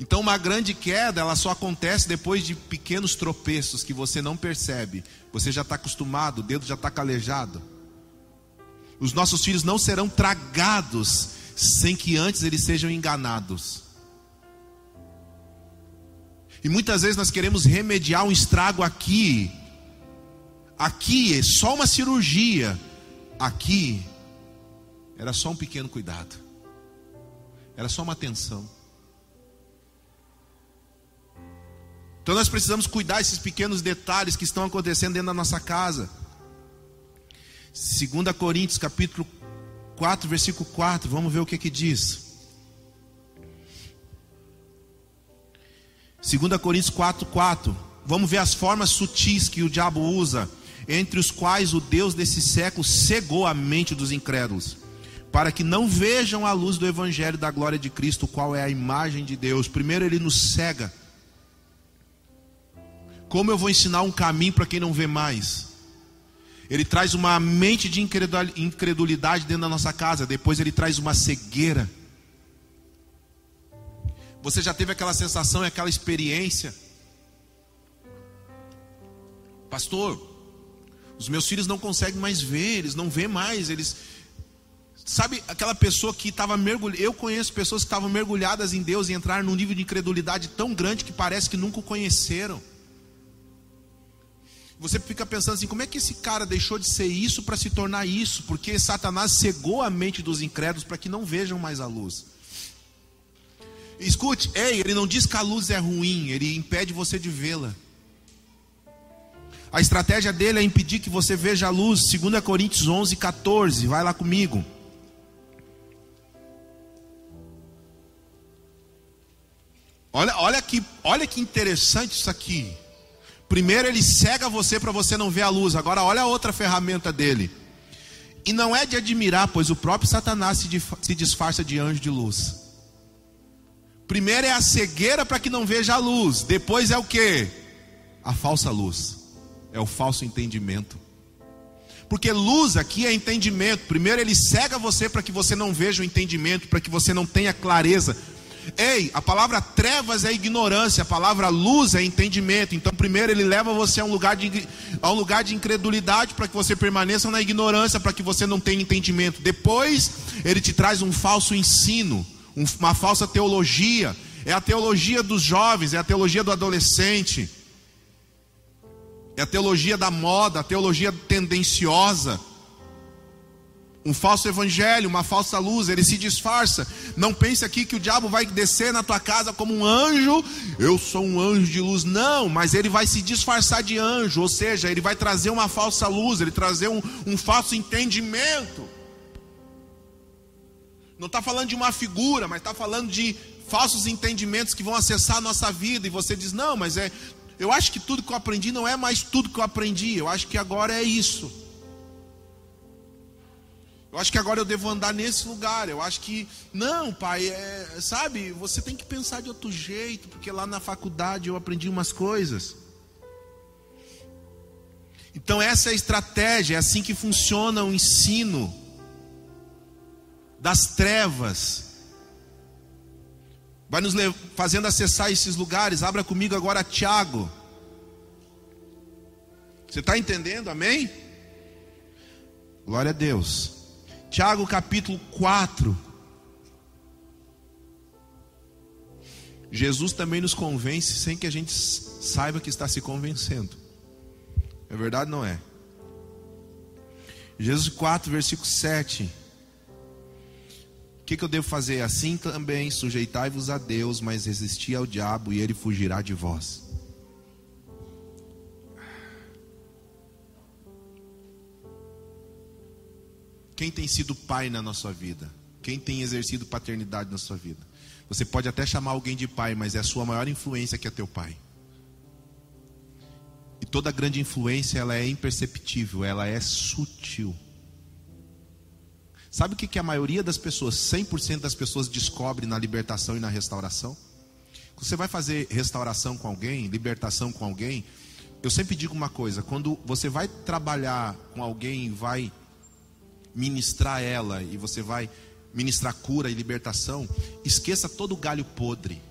Então, uma grande queda, ela só acontece depois de pequenos tropeços que você não percebe. Você já está acostumado, o dedo já está calejado. Os nossos filhos não serão tragados sem que antes eles sejam enganados. E muitas vezes nós queremos remediar um estrago aqui. Aqui é só uma cirurgia. Aqui era só um pequeno cuidado. Era só uma atenção. Então nós precisamos cuidar desses pequenos detalhes que estão acontecendo dentro da nossa casa. 2 Coríntios capítulo 4, versículo 4, vamos ver o que que diz. 2 Coríntios 4, 4. Vamos ver as formas sutis que o diabo usa, entre os quais o Deus desse século cegou a mente dos incrédulos, para que não vejam a luz do Evangelho da glória de Cristo, qual é a imagem de Deus. Primeiro, ele nos cega. Como eu vou ensinar um caminho para quem não vê mais? Ele traz uma mente de incredulidade dentro da nossa casa, depois, ele traz uma cegueira. Você já teve aquela sensação e aquela experiência? Pastor, os meus filhos não conseguem mais ver, eles não vê mais, eles sabe aquela pessoa que estava mergulhada, eu conheço pessoas que estavam mergulhadas em Deus e entraram num nível de incredulidade tão grande que parece que nunca o conheceram. Você fica pensando assim, como é que esse cara deixou de ser isso para se tornar isso? Porque Satanás cegou a mente dos incrédulos para que não vejam mais a luz. Escute, ei, ele não diz que a luz é ruim, ele impede você de vê-la. A estratégia dele é impedir que você veja a luz. 2 Coríntios 11, 14. Vai lá comigo. Olha, olha, que, olha que interessante isso aqui. Primeiro ele cega você para você não ver a luz. Agora olha a outra ferramenta dele. E não é de admirar, pois o próprio Satanás se, se disfarça de anjo de luz. Primeiro é a cegueira para que não veja a luz. Depois é o que? A falsa luz. É o falso entendimento. Porque luz aqui é entendimento. Primeiro ele cega você para que você não veja o entendimento, para que você não tenha clareza. Ei, a palavra trevas é ignorância, a palavra luz é entendimento. Então, primeiro ele leva você a um lugar de, a um lugar de incredulidade para que você permaneça na ignorância, para que você não tenha entendimento. Depois, ele te traz um falso ensino uma falsa teologia. É a teologia dos jovens, é a teologia do adolescente, é a teologia da moda, a teologia tendenciosa. Um falso evangelho, uma falsa luz, ele se disfarça. Não pense aqui que o diabo vai descer na tua casa como um anjo. Eu sou um anjo de luz. Não, mas ele vai se disfarçar de anjo, ou seja, ele vai trazer uma falsa luz, ele trazer um, um falso entendimento. Não está falando de uma figura, mas está falando de falsos entendimentos que vão acessar a nossa vida. E você diz: Não, mas é. Eu acho que tudo que eu aprendi não é mais tudo que eu aprendi. Eu acho que agora é isso. Eu acho que agora eu devo andar nesse lugar. Eu acho que. Não, pai, é, sabe? Você tem que pensar de outro jeito, porque lá na faculdade eu aprendi umas coisas. Então, essa é a estratégia, é assim que funciona o ensino das trevas. Vai nos fazendo acessar esses lugares. Abra comigo agora Tiago. Você está entendendo? Amém? Glória a Deus. Tiago capítulo 4. Jesus também nos convence sem que a gente saiba que está se convencendo. É verdade, não é? Jesus 4, versículo 7. O que, que eu devo fazer? Assim também sujeitai-vos a Deus, mas resisti ao diabo e ele fugirá de vós. Quem tem sido pai na nossa vida? Quem tem exercido paternidade na sua vida? Você pode até chamar alguém de pai, mas é a sua maior influência que é teu pai. E toda grande influência ela é imperceptível, ela é sutil. Sabe o que, que a maioria das pessoas, 100% das pessoas descobre na libertação e na restauração? Você vai fazer restauração com alguém, libertação com alguém, eu sempre digo uma coisa: quando você vai trabalhar com alguém, vai ministrar ela e você vai ministrar cura e libertação, esqueça todo o galho podre.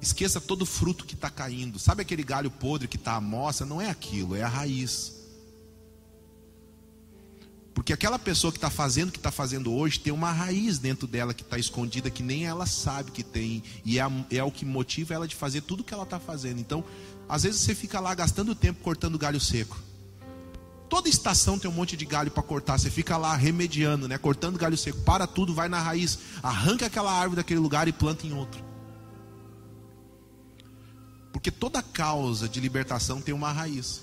Esqueça todo o fruto que está caindo. Sabe aquele galho podre que está à mostra? Não é aquilo, é a raiz. Porque aquela pessoa que está fazendo o que está fazendo hoje tem uma raiz dentro dela que está escondida que nem ela sabe que tem. E é, é o que motiva ela de fazer tudo o que ela está fazendo. Então, às vezes você fica lá gastando tempo cortando galho seco. Toda estação tem um monte de galho para cortar. Você fica lá remediando, né? Cortando galho seco. Para tudo, vai na raiz. Arranca aquela árvore daquele lugar e planta em outro. Porque toda causa de libertação tem uma raiz.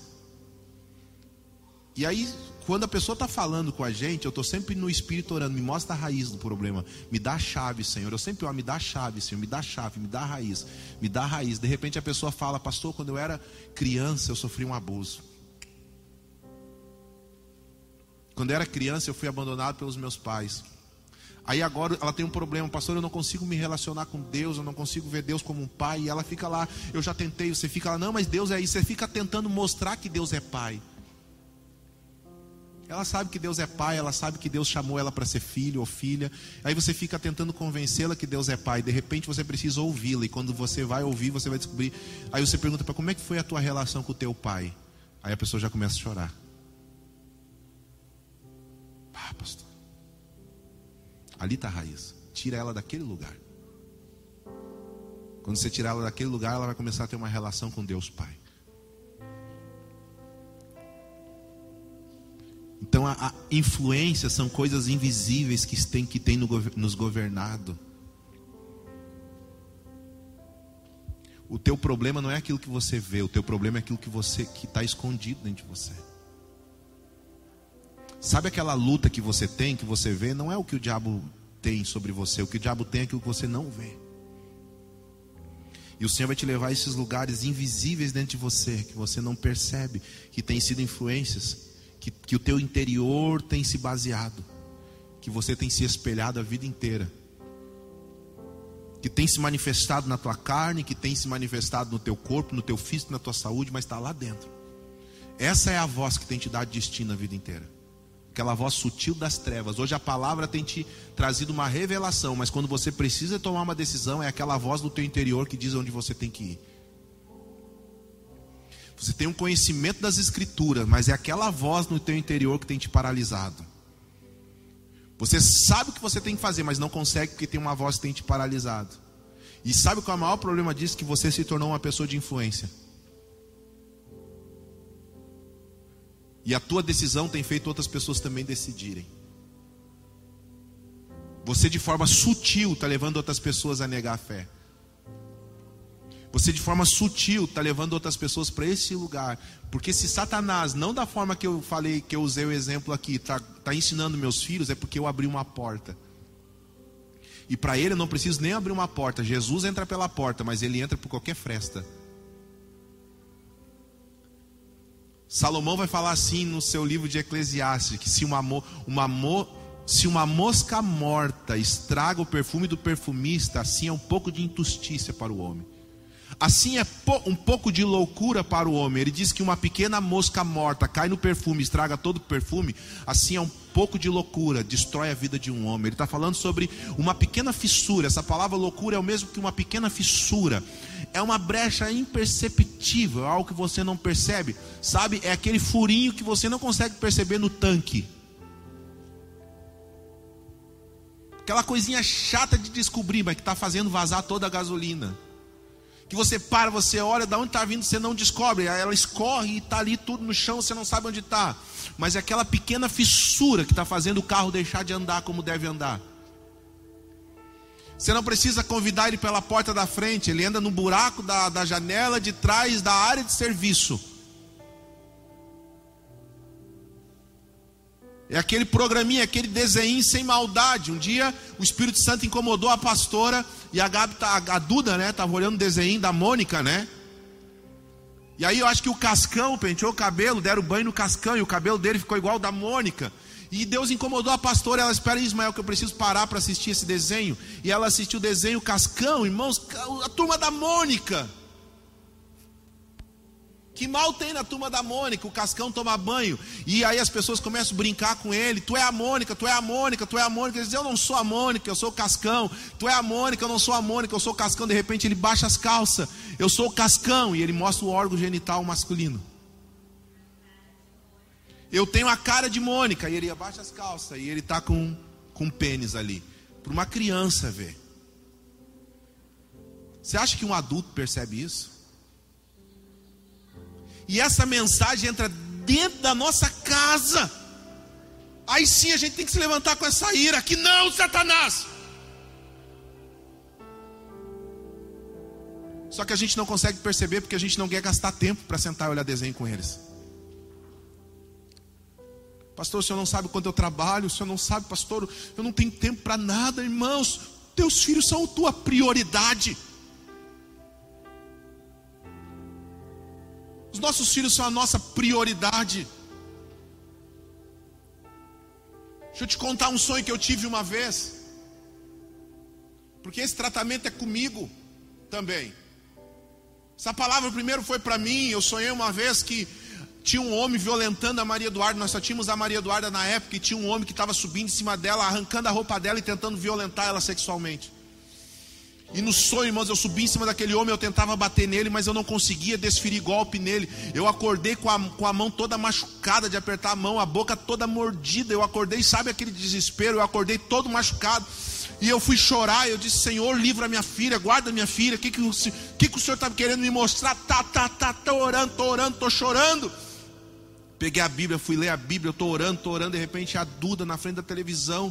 E aí, quando a pessoa está falando com a gente, eu estou sempre no espírito orando, me mostra a raiz do problema, me dá a chave, Senhor. Eu sempre oro, me dá a chave, Senhor, me dá a chave, me dá a raiz, me dá a raiz. De repente a pessoa fala, pastor, quando eu era criança eu sofri um abuso. Quando eu era criança, eu fui abandonado pelos meus pais. Aí agora ela tem um problema, pastor, eu não consigo me relacionar com Deus, eu não consigo ver Deus como um pai. E ela fica lá, eu já tentei, você fica lá, não, mas Deus é isso. Você fica tentando mostrar que Deus é pai. Ela sabe que Deus é pai, ela sabe que Deus chamou ela para ser filho ou filha. Aí você fica tentando convencê-la que Deus é pai. De repente você precisa ouvi-la. E quando você vai ouvir, você vai descobrir. Aí você pergunta para como é que foi a tua relação com o teu pai? Aí a pessoa já começa a chorar. Ah, pastor. Ali está a raiz. Tira ela daquele lugar. Quando você tirar ela daquele lugar, ela vai começar a ter uma relação com Deus Pai. Então a, a influência são coisas invisíveis que tem, que tem no, nos governado. O teu problema não é aquilo que você vê, o teu problema é aquilo que você que está escondido dentro de você. Sabe aquela luta que você tem, que você vê, não é o que o diabo tem sobre você, o que o diabo tem é aquilo que você não vê. E o Senhor vai te levar a esses lugares invisíveis dentro de você, que você não percebe, que tem sido influências, que, que o teu interior tem se baseado, que você tem se espelhado a vida inteira, que tem se manifestado na tua carne, que tem se manifestado no teu corpo, no teu físico, na tua saúde, mas está lá dentro. Essa é a voz que tem te dado destino a vida inteira aquela voz sutil das trevas. Hoje a palavra tem te trazido uma revelação, mas quando você precisa tomar uma decisão, é aquela voz do teu interior que diz onde você tem que ir. Você tem um conhecimento das escrituras, mas é aquela voz no teu interior que tem te paralisado. Você sabe o que você tem que fazer, mas não consegue porque tem uma voz que tem te paralisado. E sabe qual é o maior problema disso? Que você se tornou uma pessoa de influência. E a tua decisão tem feito outras pessoas também decidirem. Você de forma sutil está levando outras pessoas a negar a fé. Você de forma sutil está levando outras pessoas para esse lugar. Porque se Satanás, não da forma que eu falei, que eu usei o exemplo aqui, está tá ensinando meus filhos, é porque eu abri uma porta. E para ele eu não preciso nem abrir uma porta. Jesus entra pela porta, mas ele entra por qualquer fresta. Salomão vai falar assim no seu livro de Eclesiastes: que se uma, uma, se uma mosca morta estraga o perfume do perfumista, assim é um pouco de injustiça para o homem. Assim é um pouco de loucura para o homem. Ele diz que uma pequena mosca morta cai no perfume, estraga todo o perfume. Assim é um pouco de loucura, destrói a vida de um homem. Ele está falando sobre uma pequena fissura. Essa palavra loucura é o mesmo que uma pequena fissura. É uma brecha imperceptível, é algo que você não percebe. Sabe? É aquele furinho que você não consegue perceber no tanque. Aquela coisinha chata de descobrir, mas que está fazendo vazar toda a gasolina. Que você para, você olha, de onde está vindo, você não descobre. Ela escorre e está ali tudo no chão, você não sabe onde está. Mas é aquela pequena fissura que está fazendo o carro deixar de andar como deve andar. Você não precisa convidar ele pela porta da frente, ele anda no buraco da, da janela de trás da área de serviço. É aquele programinha, aquele desenho sem maldade. Um dia o Espírito Santo incomodou a pastora e a Gabi, tá, a Duda, né, olhando o desenho da Mônica, né? E aí eu acho que o Cascão penteou o cabelo, deram banho no Cascão e o cabelo dele ficou igual ao da Mônica. E Deus incomodou a pastora, ela espera Ismael que eu preciso parar para assistir esse desenho. E ela assistiu o desenho Cascão, irmãos, a turma da Mônica. Que mal tem na turma da Mônica, o Cascão toma banho. E aí as pessoas começam a brincar com ele. Tu é a Mônica, tu é a Mônica, tu é a Mônica. Ele diz, eu não sou a Mônica, eu sou o Cascão. Tu é a Mônica, eu não sou a Mônica, eu sou o Cascão. De repente ele baixa as calças. Eu sou o Cascão. E ele mostra o órgão genital masculino. Eu tenho a cara de Mônica. E ele abaixa as calças. E ele está com, com pênis ali. Para uma criança ver. Você acha que um adulto percebe isso? E essa mensagem entra dentro da nossa casa. Aí sim a gente tem que se levantar com essa ira. Que não, Satanás. Só que a gente não consegue perceber porque a gente não quer gastar tempo para sentar e olhar desenho com eles. Pastor, o senhor não sabe quanto eu trabalho, o senhor não sabe, pastor, eu não tenho tempo para nada, irmãos. Teus filhos são a tua prioridade. Os nossos filhos são a nossa prioridade. Deixa eu te contar um sonho que eu tive uma vez. Porque esse tratamento é comigo também. Essa palavra primeiro foi para mim. Eu sonhei uma vez que tinha um homem violentando a Maria Eduarda. Nós só tínhamos a Maria Eduarda na época e tinha um homem que estava subindo em cima dela, arrancando a roupa dela e tentando violentar ela sexualmente. E no sonho, irmãos, eu subi em cima daquele homem, eu tentava bater nele, mas eu não conseguia desferir golpe nele. Eu acordei com a, com a mão toda machucada de apertar a mão, a boca toda mordida. Eu acordei, sabe aquele desespero? Eu acordei todo machucado. E eu fui chorar, eu disse, Senhor, livra minha filha, guarda minha filha. O que, que, que, que o Senhor está querendo me mostrar? Tá, tá, tá, tô orando, tô orando, tô chorando. Peguei a Bíblia, fui ler a Bíblia, eu tô orando, tô orando, de repente a Duda na frente da televisão.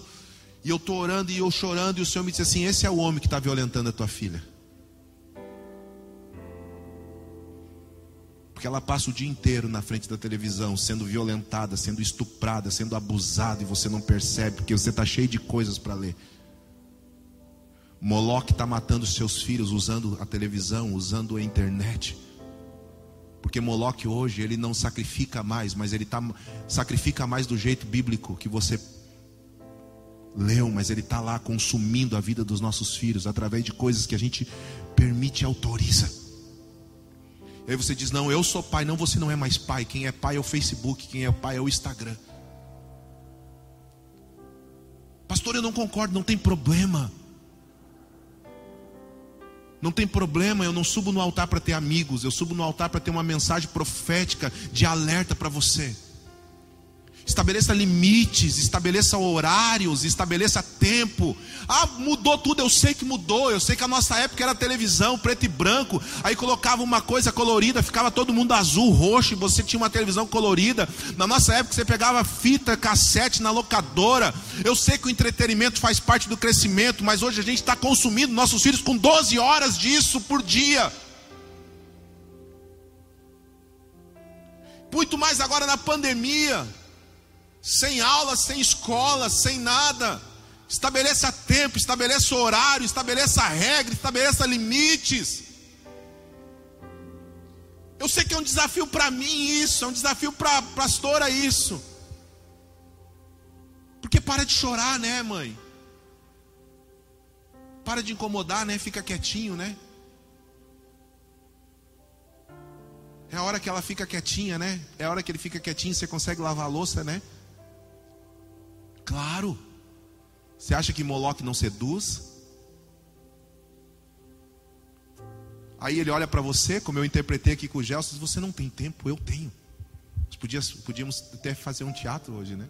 E eu estou orando e eu chorando, e o Senhor me disse assim: Esse é o homem que está violentando a tua filha. Porque ela passa o dia inteiro na frente da televisão, sendo violentada, sendo estuprada, sendo abusada, e você não percebe, porque você está cheio de coisas para ler. Moloque está matando seus filhos usando a televisão, usando a internet. Porque Moloque hoje ele não sacrifica mais, mas ele tá, sacrifica mais do jeito bíblico que você leu, mas ele está lá consumindo a vida dos nossos filhos através de coisas que a gente permite e autoriza. E aí você diz: Não, eu sou pai. Não, você não é mais pai. Quem é pai é o Facebook, quem é pai é o Instagram. Pastor, eu não concordo, não tem problema. Não tem problema, eu não subo no altar para ter amigos, eu subo no altar para ter uma mensagem profética de alerta para você estabeleça limites, estabeleça horários, estabeleça tempo. Ah, mudou tudo, eu sei que mudou. Eu sei que a nossa época era televisão, preto e branco. Aí colocava uma coisa colorida, ficava todo mundo azul, roxo, e você tinha uma televisão colorida. Na nossa época você pegava fita, cassete na locadora. Eu sei que o entretenimento faz parte do crescimento, mas hoje a gente está consumindo nossos filhos com 12 horas disso por dia. Muito mais agora na pandemia sem aula, sem escola, sem nada. Estabeleça tempo, estabeleça horário, estabeleça regra, estabeleça limites. Eu sei que é um desafio para mim isso, é um desafio para a pastora isso. Porque para de chorar, né, mãe? Para de incomodar, né? Fica quietinho, né? É a hora que ela fica quietinha, né? É a hora que ele fica quietinho, você consegue lavar a louça, né? Claro. Você acha que Moloque não seduz? Aí ele olha para você, como eu interpretei aqui com o Gelson, você não tem tempo, eu tenho. Podíamos, podíamos até fazer um teatro hoje, né?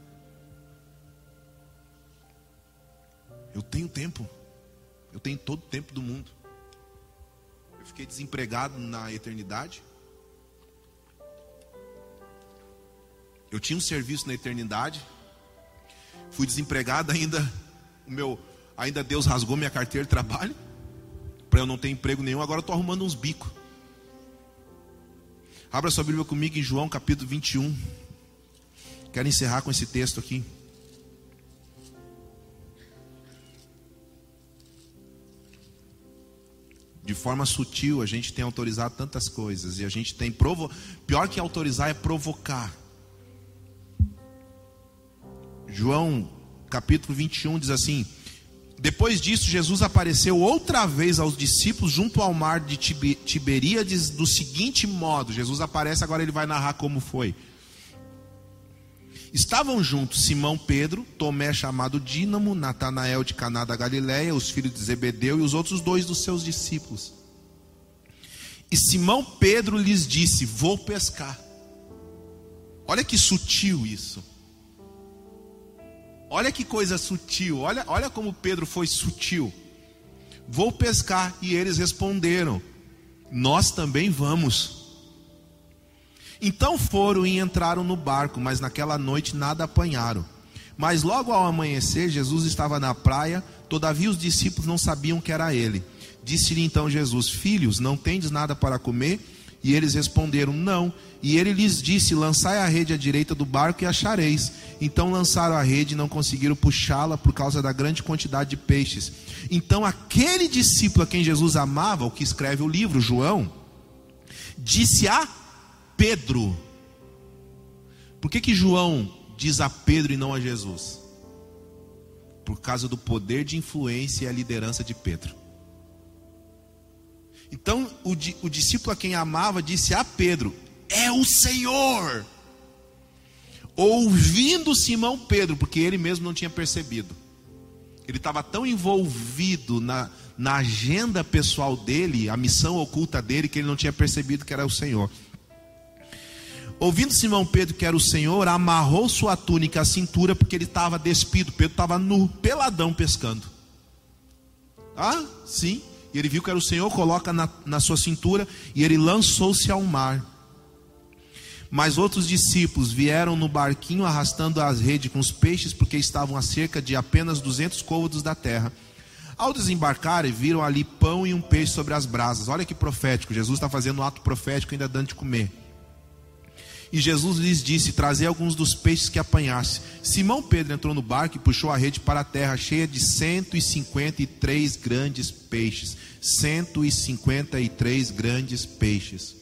Eu tenho tempo. Eu tenho todo o tempo do mundo. Eu fiquei desempregado na eternidade. Eu tinha um serviço na eternidade. Fui desempregado ainda. O meu, ainda Deus rasgou minha carteira de trabalho para eu não ter emprego nenhum. Agora estou arrumando uns bicos. Abra sua Bíblia comigo em João capítulo 21. Quero encerrar com esse texto aqui. De forma sutil, a gente tem autorizado tantas coisas e a gente tem provo... pior que autorizar é provocar. João capítulo 21 diz assim: Depois disso, Jesus apareceu outra vez aos discípulos junto ao mar de Tiberíades do seguinte modo: Jesus aparece, agora ele vai narrar como foi. Estavam juntos Simão Pedro, Tomé chamado Dínamo, Natanael de Caná da Galiléia, os filhos de Zebedeu e os outros dois dos seus discípulos. E Simão Pedro lhes disse: Vou pescar. Olha que sutil isso. Olha que coisa sutil. Olha, olha como Pedro foi sutil. Vou pescar. E eles responderam: Nós também vamos. Então foram e entraram no barco, mas naquela noite nada apanharam. Mas logo ao amanhecer, Jesus estava na praia, todavia os discípulos não sabiam que era ele. Disse-lhe então Jesus: Filhos, não tendes nada para comer? E eles responderam: Não. E ele lhes disse: Lançai a rede à direita do barco e achareis. Então lançaram a rede e não conseguiram puxá-la por causa da grande quantidade de peixes. Então aquele discípulo a quem Jesus amava, o que escreve o livro, João, disse a Pedro. Por que, que João diz a Pedro e não a Jesus? Por causa do poder de influência e a liderança de Pedro. Então o, o discípulo a quem amava disse a Pedro: É o Senhor. Ouvindo Simão Pedro, porque ele mesmo não tinha percebido. Ele estava tão envolvido na, na agenda pessoal dele, a missão oculta dele, que ele não tinha percebido que era o Senhor. Ouvindo Simão Pedro que era o Senhor, amarrou sua túnica à cintura porque ele estava despido. Pedro estava nu, peladão pescando. Ah, sim. E ele viu que era o Senhor, coloca na, na sua cintura e ele lançou-se ao mar. Mas outros discípulos vieram no barquinho arrastando as redes com os peixes, porque estavam a cerca de apenas 200 côvados da terra. Ao desembarcarem, viram ali pão e um peixe sobre as brasas. Olha que profético, Jesus está fazendo um ato profético ainda dando de comer. E Jesus lhes disse: Trazei alguns dos peixes que apanhasse. Simão Pedro entrou no barco e puxou a rede para a terra, cheia de 153 grandes peixes. 153 grandes peixes.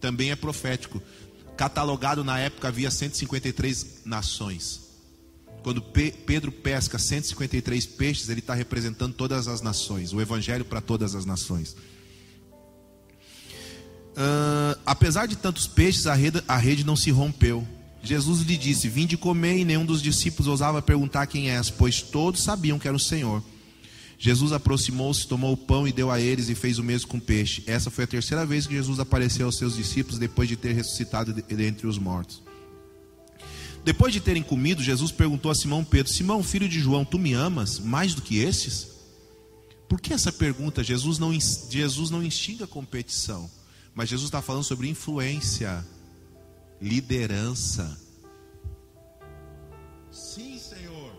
Também é profético. Catalogado na época havia 153 nações. Quando Pedro pesca 153 peixes, ele está representando todas as nações, o evangelho para todas as nações. Uh, apesar de tantos peixes, a rede, a rede não se rompeu. Jesus lhe disse: Vinde comer, e nenhum dos discípulos ousava perguntar quem és, pois todos sabiam que era o Senhor. Jesus aproximou-se, tomou o pão e deu a eles, e fez o mesmo com o peixe. Essa foi a terceira vez que Jesus apareceu aos seus discípulos depois de ter ressuscitado dentre os mortos. Depois de terem comido, Jesus perguntou a Simão Pedro: Simão, filho de João, tu me amas mais do que esses? Por que essa pergunta? Jesus não, Jesus não instiga competição. Mas Jesus está falando sobre influência, liderança. Sim, Senhor.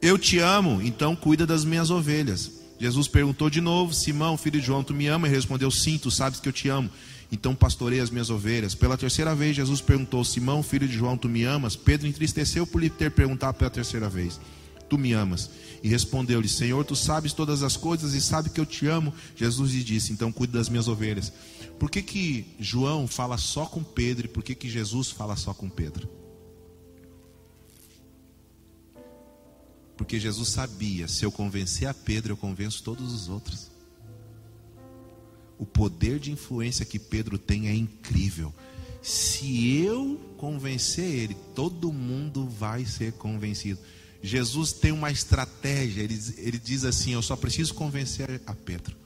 Eu te amo, então cuida das minhas ovelhas. Jesus perguntou de novo: Simão, filho de João, tu me ama? E respondeu: Sim, tu sabes que eu te amo. Então pastorei as minhas ovelhas. Pela terceira vez, Jesus perguntou: Simão, filho de João, tu me amas? Pedro entristeceu por lhe ter perguntado pela terceira vez: Tu me amas? E respondeu-lhe: Senhor, tu sabes todas as coisas e sabe que eu te amo. Jesus lhe disse: Então cuide das minhas ovelhas. Por que, que João fala só com Pedro e por que, que Jesus fala só com Pedro? Porque Jesus sabia: se eu convencer a Pedro, eu convenço todos os outros. O poder de influência que Pedro tem é incrível. Se eu convencer ele, todo mundo vai ser convencido. Jesus tem uma estratégia, ele, ele diz assim: Eu só preciso convencer a Pedro.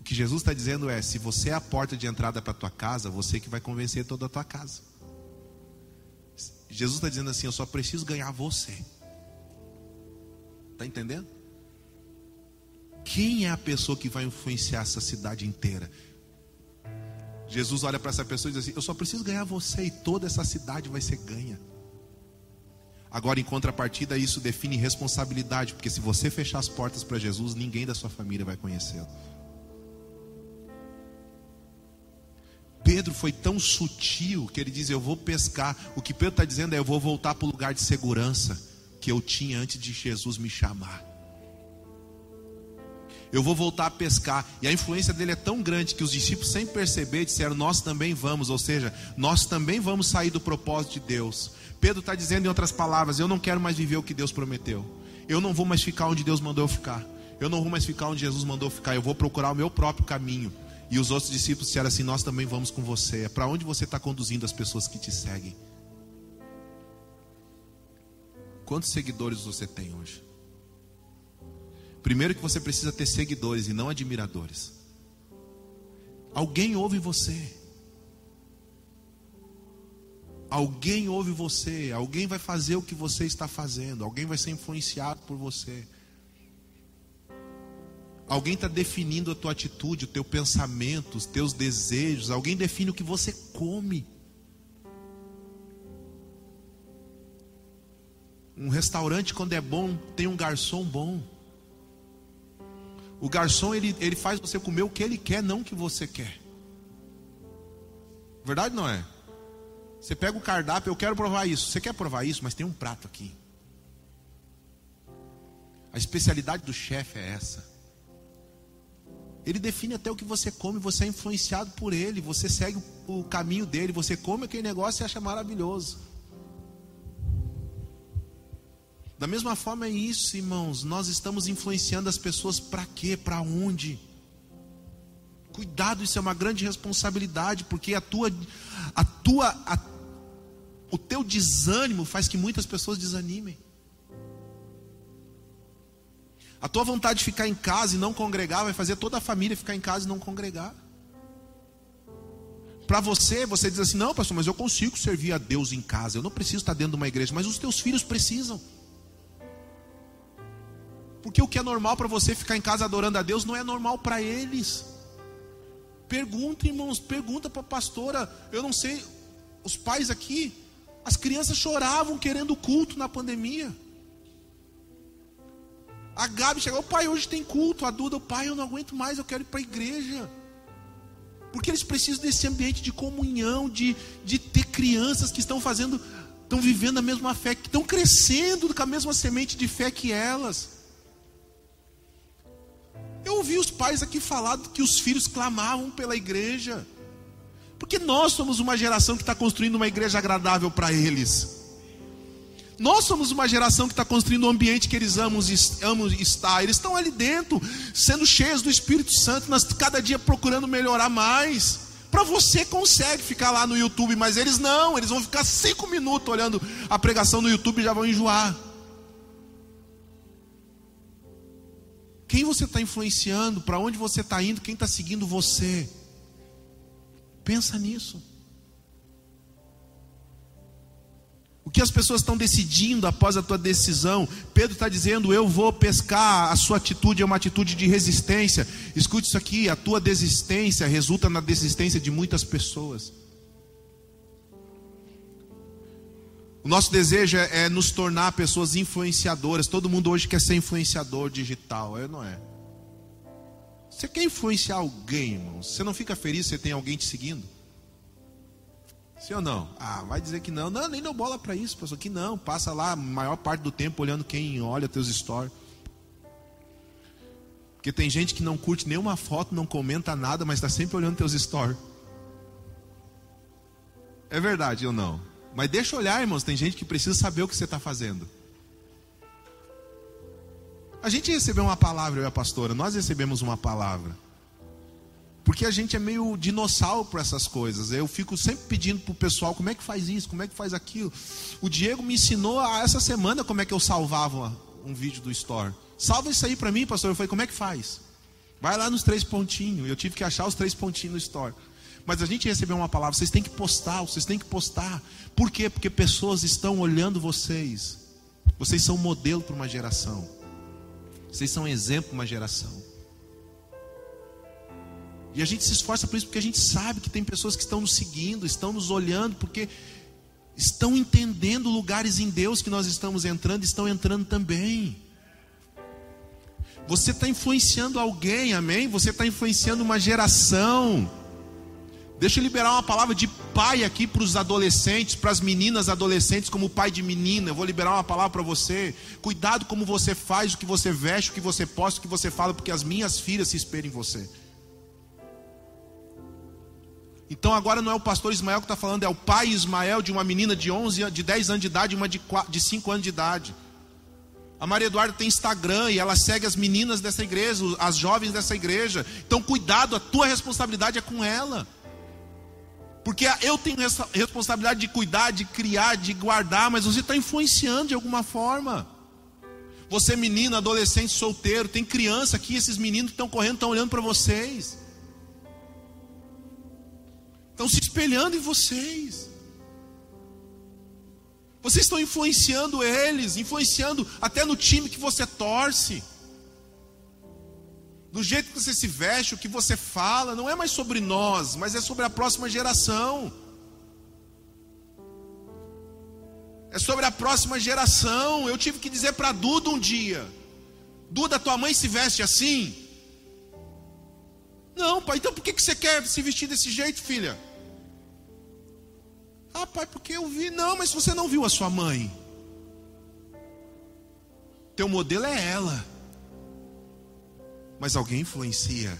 O que Jesus está dizendo é: se você é a porta de entrada para a tua casa, você que vai convencer toda a tua casa. Jesus está dizendo assim: Eu só preciso ganhar você. Está entendendo? Quem é a pessoa que vai influenciar essa cidade inteira? Jesus olha para essa pessoa e diz assim: Eu só preciso ganhar você e toda essa cidade vai ser ganha. Agora, em contrapartida, isso define responsabilidade, porque se você fechar as portas para Jesus, ninguém da sua família vai conhecê-lo. Pedro foi tão sutil que ele diz: Eu vou pescar. O que Pedro está dizendo é: Eu vou voltar para o lugar de segurança que eu tinha antes de Jesus me chamar. Eu vou voltar a pescar. E a influência dele é tão grande que os discípulos, sem perceber, disseram: Nós também vamos. Ou seja, nós também vamos sair do propósito de Deus. Pedro está dizendo, em outras palavras: Eu não quero mais viver o que Deus prometeu. Eu não vou mais ficar onde Deus mandou eu ficar. Eu não vou mais ficar onde Jesus mandou ficar. Eu vou procurar o meu próprio caminho. E os outros discípulos disseram assim: Nós também vamos com você. É para onde você está conduzindo as pessoas que te seguem? Quantos seguidores você tem hoje? Primeiro que você precisa ter seguidores e não admiradores. Alguém ouve você. Alguém ouve você. Alguém vai fazer o que você está fazendo. Alguém vai ser influenciado por você. Alguém está definindo a tua atitude, o teu pensamento, os teus desejos. Alguém define o que você come. Um restaurante, quando é bom, tem um garçom bom. O garçom, ele, ele faz você comer o que ele quer, não o que você quer. Verdade não é? Você pega o cardápio, eu quero provar isso. Você quer provar isso, mas tem um prato aqui. A especialidade do chefe é essa. Ele define até o que você come, você é influenciado por ele, você segue o caminho dele, você come aquele negócio e acha maravilhoso. Da mesma forma é isso, irmãos, nós estamos influenciando as pessoas para quê? Para onde? Cuidado, isso é uma grande responsabilidade, porque a tua a tua a, o teu desânimo faz que muitas pessoas desanimem. A tua vontade de ficar em casa e não congregar vai fazer toda a família ficar em casa e não congregar. Para você, você diz assim: não, pastor, mas eu consigo servir a Deus em casa, eu não preciso estar dentro de uma igreja, mas os teus filhos precisam. Porque o que é normal para você ficar em casa adorando a Deus não é normal para eles. Pergunta, irmãos, pergunta para a pastora. Eu não sei, os pais aqui, as crianças choravam querendo culto na pandemia. A Gabi chegou, pai, hoje tem culto. A Duda, pai, eu não aguento mais, eu quero ir para a igreja. Porque eles precisam desse ambiente de comunhão, de, de ter crianças que estão fazendo, estão vivendo a mesma fé, que estão crescendo com a mesma semente de fé que elas. Eu ouvi os pais aqui falar que os filhos clamavam pela igreja. Porque nós somos uma geração que está construindo uma igreja agradável para eles. Nós somos uma geração que está construindo um ambiente que eles amam, amam estar. Eles estão ali dentro, sendo cheios do Espírito Santo, nós cada dia procurando melhorar mais. Para você consegue ficar lá no YouTube, mas eles não, eles vão ficar cinco minutos olhando a pregação no YouTube e já vão enjoar. Quem você está influenciando? Para onde você está indo? Quem está seguindo você? Pensa nisso. O que as pessoas estão decidindo após a tua decisão? Pedro está dizendo: Eu vou pescar. A sua atitude é uma atitude de resistência. Escute isso aqui: a tua desistência resulta na desistência de muitas pessoas. O nosso desejo é, é nos tornar pessoas influenciadoras. Todo mundo hoje quer ser influenciador digital, é não é? Você quer influenciar alguém, irmão? Você não fica feliz se tem alguém te seguindo? Sim ou não? Ah, vai dizer que não. Não, nem dou bola para isso, pessoal. Que não. Passa lá a maior parte do tempo olhando quem olha teus stories. Porque tem gente que não curte nenhuma foto, não comenta nada, mas está sempre olhando teus stories. É verdade ou não? Mas deixa olhar, irmãos. Tem gente que precisa saber o que você está fazendo. A gente recebeu uma palavra, eu e a pastora. Nós recebemos uma palavra. Porque a gente é meio dinossauro para essas coisas. Eu fico sempre pedindo para o pessoal como é que faz isso, como é que faz aquilo. O Diego me ensinou essa semana como é que eu salvava um vídeo do Store. Salva isso aí para mim, pastor. Eu falei, como é que faz? Vai lá nos três pontinhos. Eu tive que achar os três pontinhos no Store. Mas a gente recebeu uma palavra, vocês têm que postar, vocês têm que postar. Por quê? Porque pessoas estão olhando vocês. Vocês são modelo para uma geração. Vocês são exemplo uma geração. E a gente se esforça por isso porque a gente sabe que tem pessoas que estão nos seguindo, estão nos olhando, porque estão entendendo lugares em Deus que nós estamos entrando, estão entrando também. Você está influenciando alguém, amém? Você está influenciando uma geração. Deixa eu liberar uma palavra de pai aqui para os adolescentes, para as meninas adolescentes, como pai de menina. Eu vou liberar uma palavra para você. Cuidado como você faz, o que você veste, o que você posta, o que você fala, porque as minhas filhas se esperam em você. Então agora não é o pastor Ismael que está falando, é o pai Ismael de uma menina de 11, de 10 anos de idade e uma de, 4, de 5 anos de idade. A Maria Eduarda tem Instagram e ela segue as meninas dessa igreja, as jovens dessa igreja. Então cuidado, a tua responsabilidade é com ela. Porque eu tenho essa responsabilidade de cuidar, de criar, de guardar, mas você está influenciando de alguma forma. Você, menino, adolescente, solteiro, tem criança aqui, esses meninos que estão correndo, estão olhando para vocês. Estão se espelhando em vocês. Vocês estão influenciando eles, influenciando até no time que você torce do jeito que você se veste, o que você fala, não é mais sobre nós, mas é sobre a próxima geração. É sobre a próxima geração. Eu tive que dizer para Duda um dia: Duda, tua mãe se veste assim? Não, pai, então por que você quer se vestir desse jeito, filha? Ah, pai, porque eu vi. Não, mas você não viu a sua mãe. Teu modelo é ela mas alguém influencia.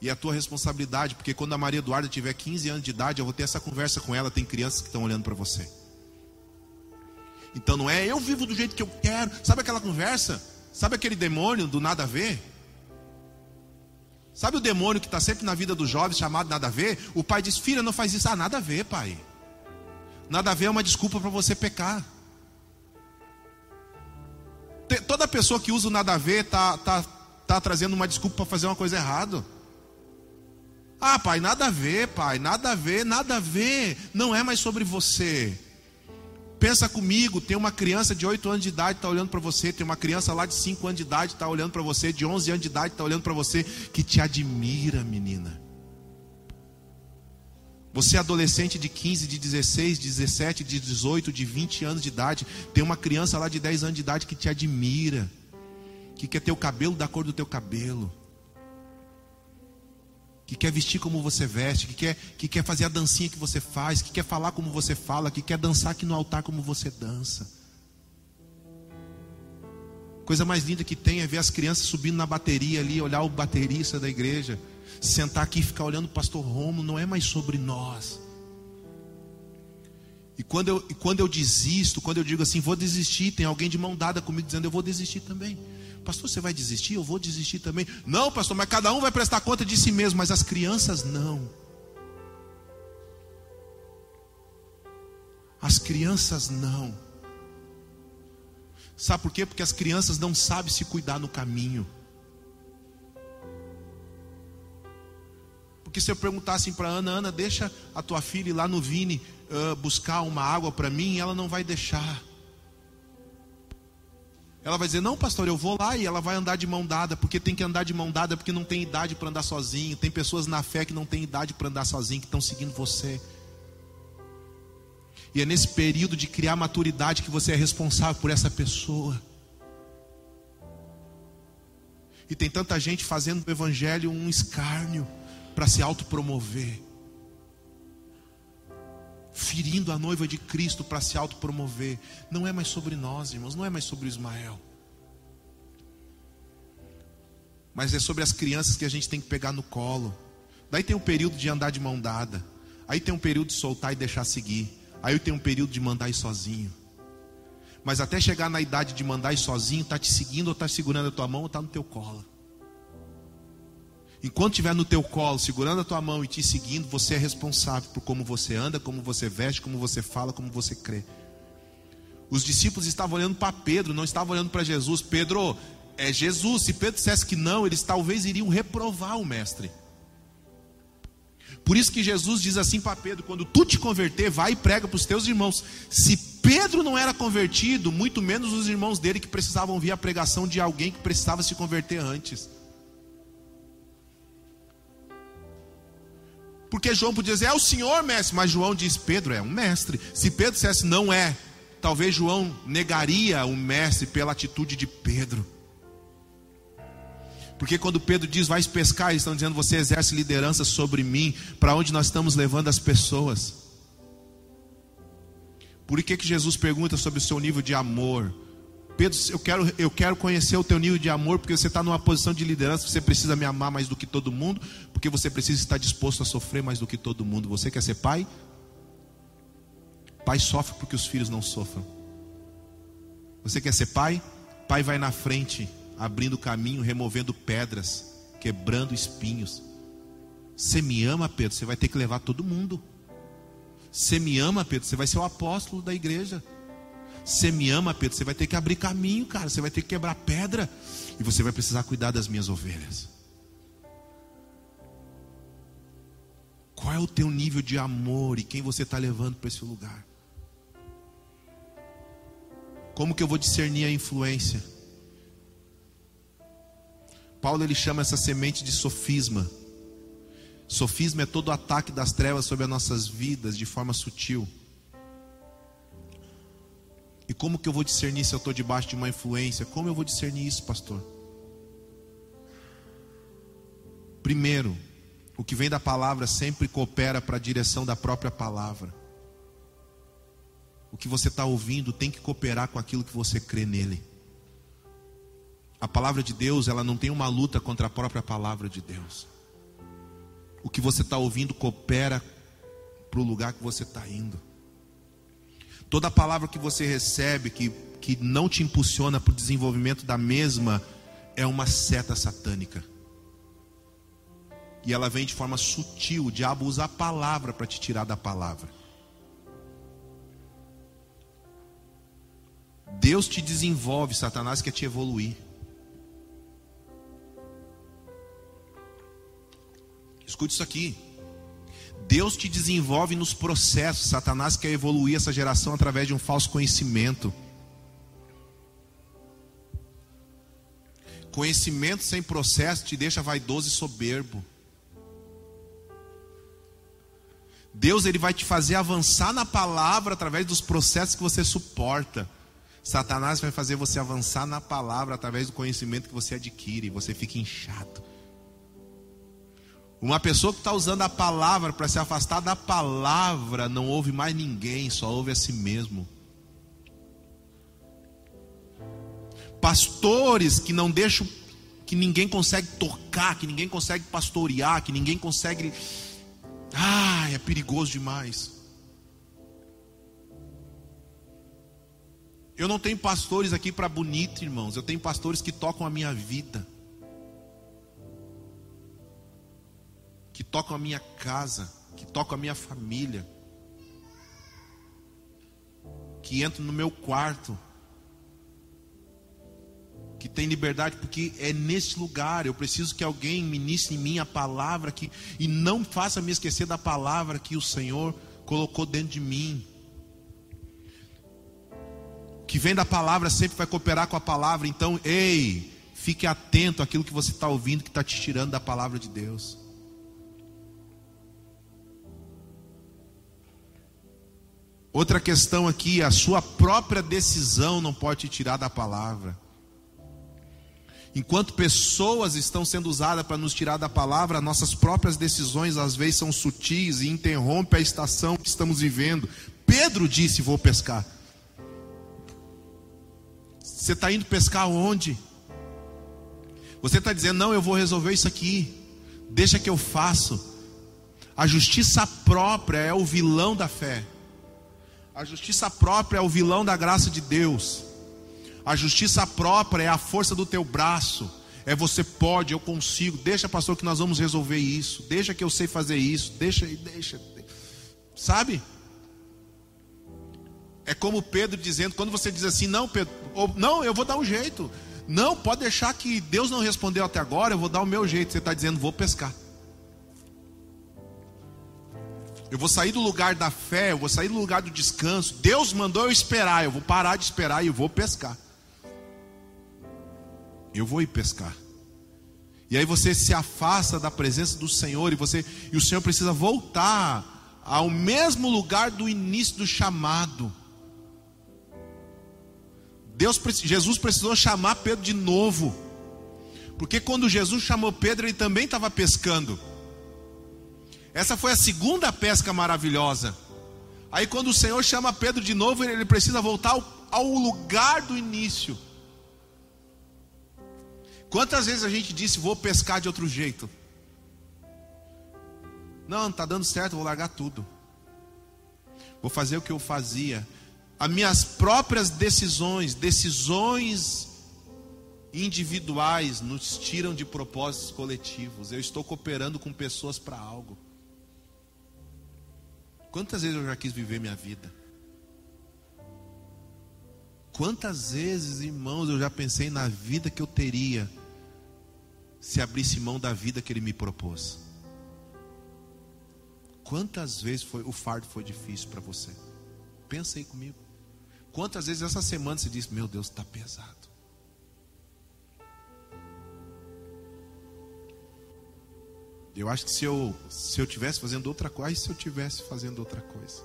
E é a tua responsabilidade, porque quando a Maria Eduarda tiver 15 anos de idade, eu vou ter essa conversa com ela. Tem crianças que estão olhando para você. Então não é eu vivo do jeito que eu quero. Sabe aquela conversa? Sabe aquele demônio do nada a ver? Sabe o demônio que está sempre na vida dos jovens chamado nada a ver? O pai diz: Filha, não faz isso. Ah, nada a ver, pai. Nada a ver é uma desculpa para você pecar. Toda pessoa que usa o nada a ver está tá, está trazendo uma desculpa para fazer uma coisa errada. Ah, pai, nada a ver, pai, nada a ver, nada a ver. Não é mais sobre você. Pensa comigo, tem uma criança de 8 anos de idade está olhando para você, tem uma criança lá de 5 anos de idade está olhando para você, de 11 anos de idade está olhando para você, que te admira, menina. Você é adolescente de 15, de 16, de 17, de 18, de 20 anos de idade, tem uma criança lá de 10 anos de idade que te admira que quer ter o cabelo da cor do teu cabelo, que quer vestir como você veste, que quer, que quer fazer a dancinha que você faz, que quer falar como você fala, que quer dançar aqui no altar como você dança. Coisa mais linda que tem é ver as crianças subindo na bateria ali, olhar o baterista da igreja, sentar aqui e ficar olhando o pastor Romo, não é mais sobre nós. E quando, eu, e quando eu desisto, quando eu digo assim, vou desistir, tem alguém de mão dada comigo dizendo, eu vou desistir também. Pastor, você vai desistir? Eu vou desistir também. Não, pastor, mas cada um vai prestar conta de si mesmo, mas as crianças não. As crianças não. Sabe por quê? Porque as crianças não sabem se cuidar no caminho. Porque se eu perguntasse para Ana, Ana, deixa a tua filha ir lá no Vini uh, buscar uma água para mim, ela não vai deixar. Ela vai dizer: Não, pastor, eu vou lá e ela vai andar de mão dada, porque tem que andar de mão dada, porque não tem idade para andar sozinho. Tem pessoas na fé que não têm idade para andar sozinho, que estão seguindo você. E é nesse período de criar maturidade que você é responsável por essa pessoa. E tem tanta gente fazendo do evangelho um escárnio para se autopromover ferindo a noiva de Cristo para se autopromover. Não é mais sobre nós, irmãos, não é mais sobre Ismael. Mas é sobre as crianças que a gente tem que pegar no colo. Daí tem um período de andar de mão dada. Aí tem um período de soltar e deixar seguir. Aí tem um período de mandar ir sozinho. Mas até chegar na idade de mandar ir sozinho, está te seguindo ou está segurando a tua mão ou está no teu colo. Enquanto estiver no teu colo, segurando a tua mão e te seguindo, você é responsável por como você anda, como você veste, como você fala, como você crê. Os discípulos estavam olhando para Pedro, não estavam olhando para Jesus. Pedro, é Jesus. Se Pedro dissesse que não, eles talvez iriam reprovar o mestre. Por isso que Jesus diz assim para Pedro: quando tu te converter, vai e prega para os teus irmãos. Se Pedro não era convertido, muito menos os irmãos dele que precisavam ouvir a pregação de alguém que precisava se converter antes. Porque João podia dizer, é o Senhor mestre, mas João diz, Pedro é um mestre. Se Pedro dissesse, não é, talvez João negaria o mestre pela atitude de Pedro. Porque quando Pedro diz, vai pescar, eles estão dizendo, você exerce liderança sobre mim, para onde nós estamos levando as pessoas. Por que, que Jesus pergunta sobre o seu nível de amor? Pedro, eu quero, eu quero conhecer o teu nível de amor, porque você está numa posição de liderança, você precisa me amar mais do que todo mundo, porque você precisa estar disposto a sofrer mais do que todo mundo. Você quer ser pai? Pai sofre porque os filhos não sofram. Você quer ser pai? Pai vai na frente, abrindo caminho, removendo pedras, quebrando espinhos. Você me ama, Pedro? Você vai ter que levar todo mundo. Você me ama, Pedro? Você vai ser o apóstolo da igreja. Você me ama, Pedro? Você vai ter que abrir caminho, cara. Você vai ter que quebrar pedra. E você vai precisar cuidar das minhas ovelhas. Qual é o teu nível de amor e quem você está levando para esse lugar? Como que eu vou discernir a influência? Paulo ele chama essa semente de sofisma. Sofisma é todo ataque das trevas sobre as nossas vidas de forma sutil. E como que eu vou discernir se eu estou debaixo de uma influência? Como eu vou discernir isso, pastor? Primeiro, o que vem da palavra sempre coopera para a direção da própria palavra. O que você está ouvindo tem que cooperar com aquilo que você crê nele. A palavra de Deus, ela não tem uma luta contra a própria palavra de Deus o que você está ouvindo coopera para o lugar que você está indo. Toda palavra que você recebe que, que não te impulsiona para o desenvolvimento da mesma é uma seta satânica. E ela vem de forma sutil. O diabo usa a palavra para te tirar da palavra. Deus te desenvolve, Satanás quer te evoluir. Escute isso aqui. Deus te desenvolve nos processos. Satanás quer evoluir essa geração através de um falso conhecimento. Conhecimento sem processo te deixa vaidoso e soberbo. Deus ele vai te fazer avançar na palavra através dos processos que você suporta. Satanás vai fazer você avançar na palavra através do conhecimento que você adquire. Você fica inchado. Uma pessoa que está usando a palavra para se afastar da palavra não ouve mais ninguém, só ouve a si mesmo. Pastores que não deixam, que ninguém consegue tocar, que ninguém consegue pastorear, que ninguém consegue. Ah, é perigoso demais. Eu não tenho pastores aqui para bonito, irmãos. Eu tenho pastores que tocam a minha vida. que tocam a minha casa, que tocam a minha família, que entram no meu quarto, que tem liberdade, porque é nesse lugar. Eu preciso que alguém ministre em mim a palavra que, e não faça me esquecer da palavra que o Senhor colocou dentro de mim. Que vem da palavra sempre vai cooperar com a palavra. Então, ei, fique atento àquilo que você está ouvindo que está te tirando da palavra de Deus. Outra questão aqui, a sua própria decisão não pode te tirar da palavra. Enquanto pessoas estão sendo usadas para nos tirar da palavra, nossas próprias decisões às vezes são sutis e interrompem a estação que estamos vivendo. Pedro disse: Vou pescar. Você está indo pescar onde? Você está dizendo: Não, eu vou resolver isso aqui. Deixa que eu faço. A justiça própria é o vilão da fé. A justiça própria é o vilão da graça de Deus. A justiça própria é a força do teu braço. É você pode, eu consigo. Deixa, pastor, que nós vamos resolver isso. Deixa que eu sei fazer isso. Deixa, deixa. Sabe? É como Pedro dizendo, quando você diz assim, não, Pedro, ou, não, eu vou dar um jeito. Não, pode deixar que Deus não respondeu até agora, eu vou dar o meu jeito. Você está dizendo, vou pescar. Eu vou sair do lugar da fé, eu vou sair do lugar do descanso. Deus mandou eu esperar, eu vou parar de esperar e vou pescar. Eu vou ir pescar. E aí você se afasta da presença do Senhor e você e o Senhor precisa voltar ao mesmo lugar do início do chamado. Deus, Jesus precisou chamar Pedro de novo. Porque quando Jesus chamou Pedro, ele também estava pescando. Essa foi a segunda pesca maravilhosa. Aí quando o Senhor chama Pedro de novo, ele precisa voltar ao, ao lugar do início. Quantas vezes a gente disse, vou pescar de outro jeito? Não, não está dando certo, vou largar tudo. Vou fazer o que eu fazia. As minhas próprias decisões, decisões individuais, nos tiram de propósitos coletivos. Eu estou cooperando com pessoas para algo. Quantas vezes eu já quis viver minha vida? Quantas vezes, irmãos, eu já pensei na vida que eu teria se abrisse mão da vida que ele me propôs? Quantas vezes foi, o fardo foi difícil para você? Pensa aí comigo. Quantas vezes essa semana você disse: Meu Deus, está pesado. Eu acho que se eu se eu tivesse fazendo outra coisa, se eu tivesse fazendo outra coisa.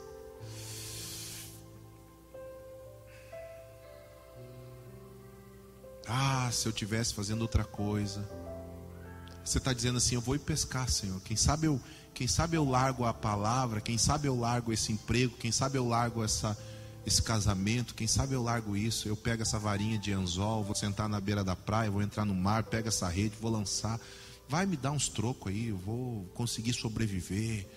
Ah, se eu tivesse fazendo outra coisa. Você está dizendo assim, eu vou ir pescar, Senhor. Quem sabe eu, quem sabe eu largo a palavra, quem sabe eu largo esse emprego, quem sabe eu largo essa esse casamento, quem sabe eu largo isso, eu pego essa varinha de anzol, vou sentar na beira da praia, vou entrar no mar, pego essa rede, vou lançar vai me dar uns trocos aí, eu vou conseguir sobreviver.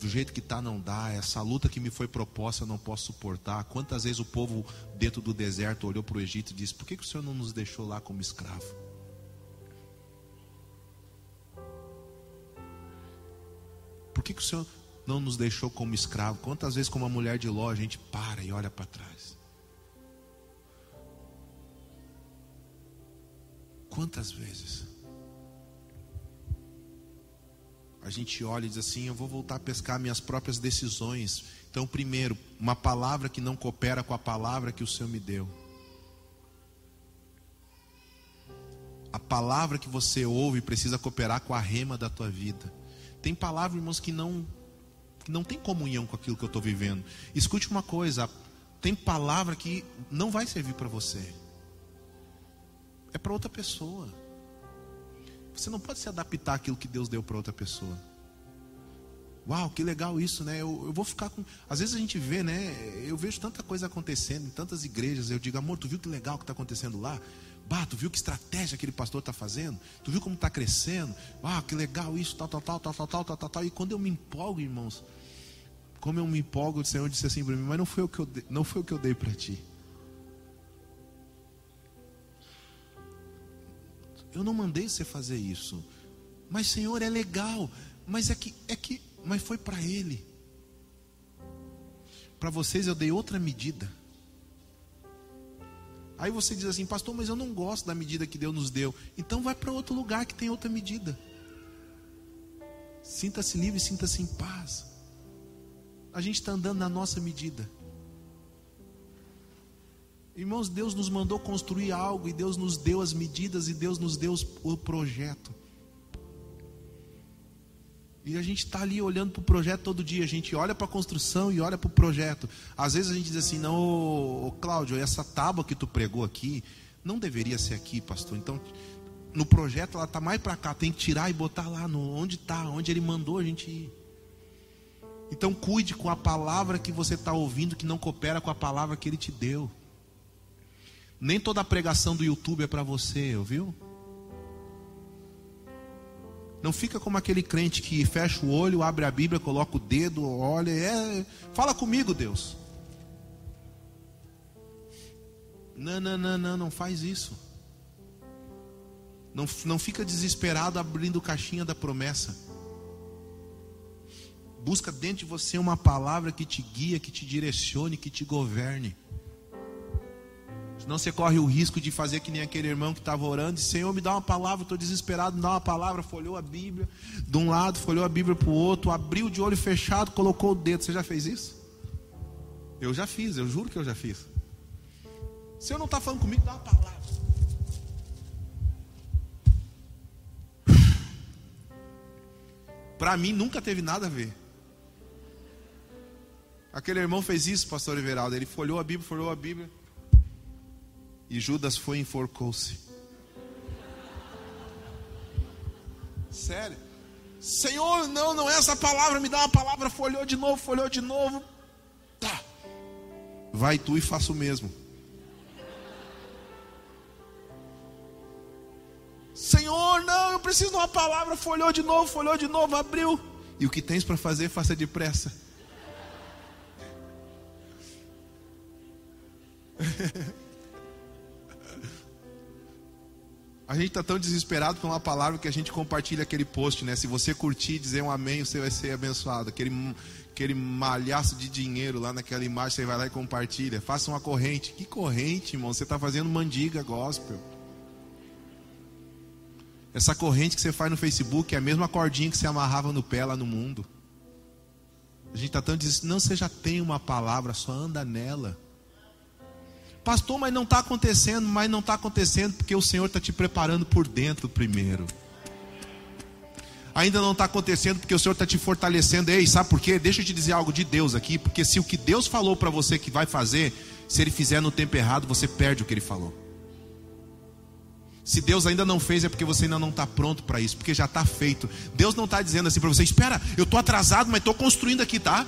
Do jeito que está não dá, essa luta que me foi proposta eu não posso suportar. Quantas vezes o povo dentro do deserto olhou para o Egito e disse: Por que, que o Senhor não nos deixou lá como escravo? Por que, que o Senhor não nos deixou como escravo? Quantas vezes, como a mulher de Ló, a gente para e olha para trás? Quantas vezes? a gente olha e diz assim: eu vou voltar a pescar minhas próprias decisões. Então, primeiro, uma palavra que não coopera com a palavra que o Senhor me deu. A palavra que você ouve precisa cooperar com a rema da tua vida. Tem palavras, irmãos, que não que não tem comunhão com aquilo que eu estou vivendo. Escute uma coisa: tem palavra que não vai servir para você. É para outra pessoa. Você não pode se adaptar àquilo que Deus deu para outra pessoa. Uau, que legal isso, né? Eu, eu, vou ficar com. Às vezes a gente vê, né? Eu vejo tanta coisa acontecendo em tantas igrejas. Eu digo, amor, tu viu que legal que está acontecendo lá? Bah, tu viu que estratégia aquele pastor está fazendo? Tu viu como está crescendo? Uau, que legal isso, tal, tal, tal, tal, tal, tal, tal, tal, tal. E quando eu me empolgo, irmãos, como eu me empolgo, o Senhor disse assim para mim, mas não foi o que eu não foi o que eu dei para ti. Eu não mandei você fazer isso. Mas Senhor, é legal. Mas é que é que mas foi para ele. Para vocês eu dei outra medida. Aí você diz assim, pastor, mas eu não gosto da medida que Deus nos deu. Então vai para outro lugar que tem outra medida. Sinta-se livre, sinta-se em paz. A gente está andando na nossa medida. Irmãos, Deus nos mandou construir algo e Deus nos deu as medidas e Deus nos deu o projeto. E a gente está ali olhando para o projeto todo dia. A gente olha para a construção e olha para o projeto. Às vezes a gente diz assim: não, ô, ô, Cláudio, essa tábua que tu pregou aqui não deveria ser aqui, pastor. Então, no projeto ela está mais para cá. Tem que tirar e botar lá no, onde está, onde ele mandou a gente ir. Então, cuide com a palavra que você está ouvindo que não coopera com a palavra que ele te deu. Nem toda a pregação do YouTube é para você, ouviu? Não fica como aquele crente que fecha o olho, abre a Bíblia, coloca o dedo, olha, é, fala comigo, Deus. Não, não, não, não, não faz isso. Não, não fica desesperado abrindo caixinha da promessa. Busca dentro de você uma palavra que te guia, que te direcione, que te governe. Senão você corre o risco de fazer que nem aquele irmão que estava orando, e Senhor, me dá uma palavra, estou desesperado, me dá uma palavra, folhou a Bíblia, de um lado, folhou a Bíblia para o outro, abriu de olho fechado, colocou o dedo. Você já fez isso? Eu já fiz, eu juro que eu já fiz. O Senhor não está falando comigo, dá uma palavra. [SIGHS] Para mim nunca teve nada a ver. Aquele irmão fez isso, pastor Everaldo. Ele folhou a Bíblia, folhou a Bíblia. E Judas foi e enforcou-se. Sério? Senhor, não, não é essa palavra, me dá uma palavra. Folhou de novo, folhou de novo. Tá. Vai tu e faça o mesmo. Senhor, não, eu preciso de uma palavra. Folhou de novo, folhou de novo, abriu. E o que tens para fazer, faça depressa. [LAUGHS] A gente está tão desesperado com uma palavra que a gente compartilha aquele post, né? Se você curtir, dizer um amém, você vai ser abençoado. Aquele, aquele malhaço de dinheiro lá naquela imagem, você vai lá e compartilha. Faça uma corrente. Que corrente, irmão? Você está fazendo mandiga gospel. Essa corrente que você faz no Facebook é a mesma cordinha que você amarrava no pé lá no mundo. A gente está tão desesperado. Não, você já tem uma palavra, só anda nela. Pastor, mas não está acontecendo, mas não está acontecendo porque o Senhor está te preparando por dentro primeiro. Ainda não está acontecendo porque o Senhor está te fortalecendo. Ei, sabe por quê? Deixa eu te dizer algo de Deus aqui. Porque se o que Deus falou para você que vai fazer, se Ele fizer no tempo errado, você perde o que Ele falou. Se Deus ainda não fez, é porque você ainda não está pronto para isso, porque já está feito. Deus não está dizendo assim para você: espera, eu estou atrasado, mas estou construindo aqui, tá?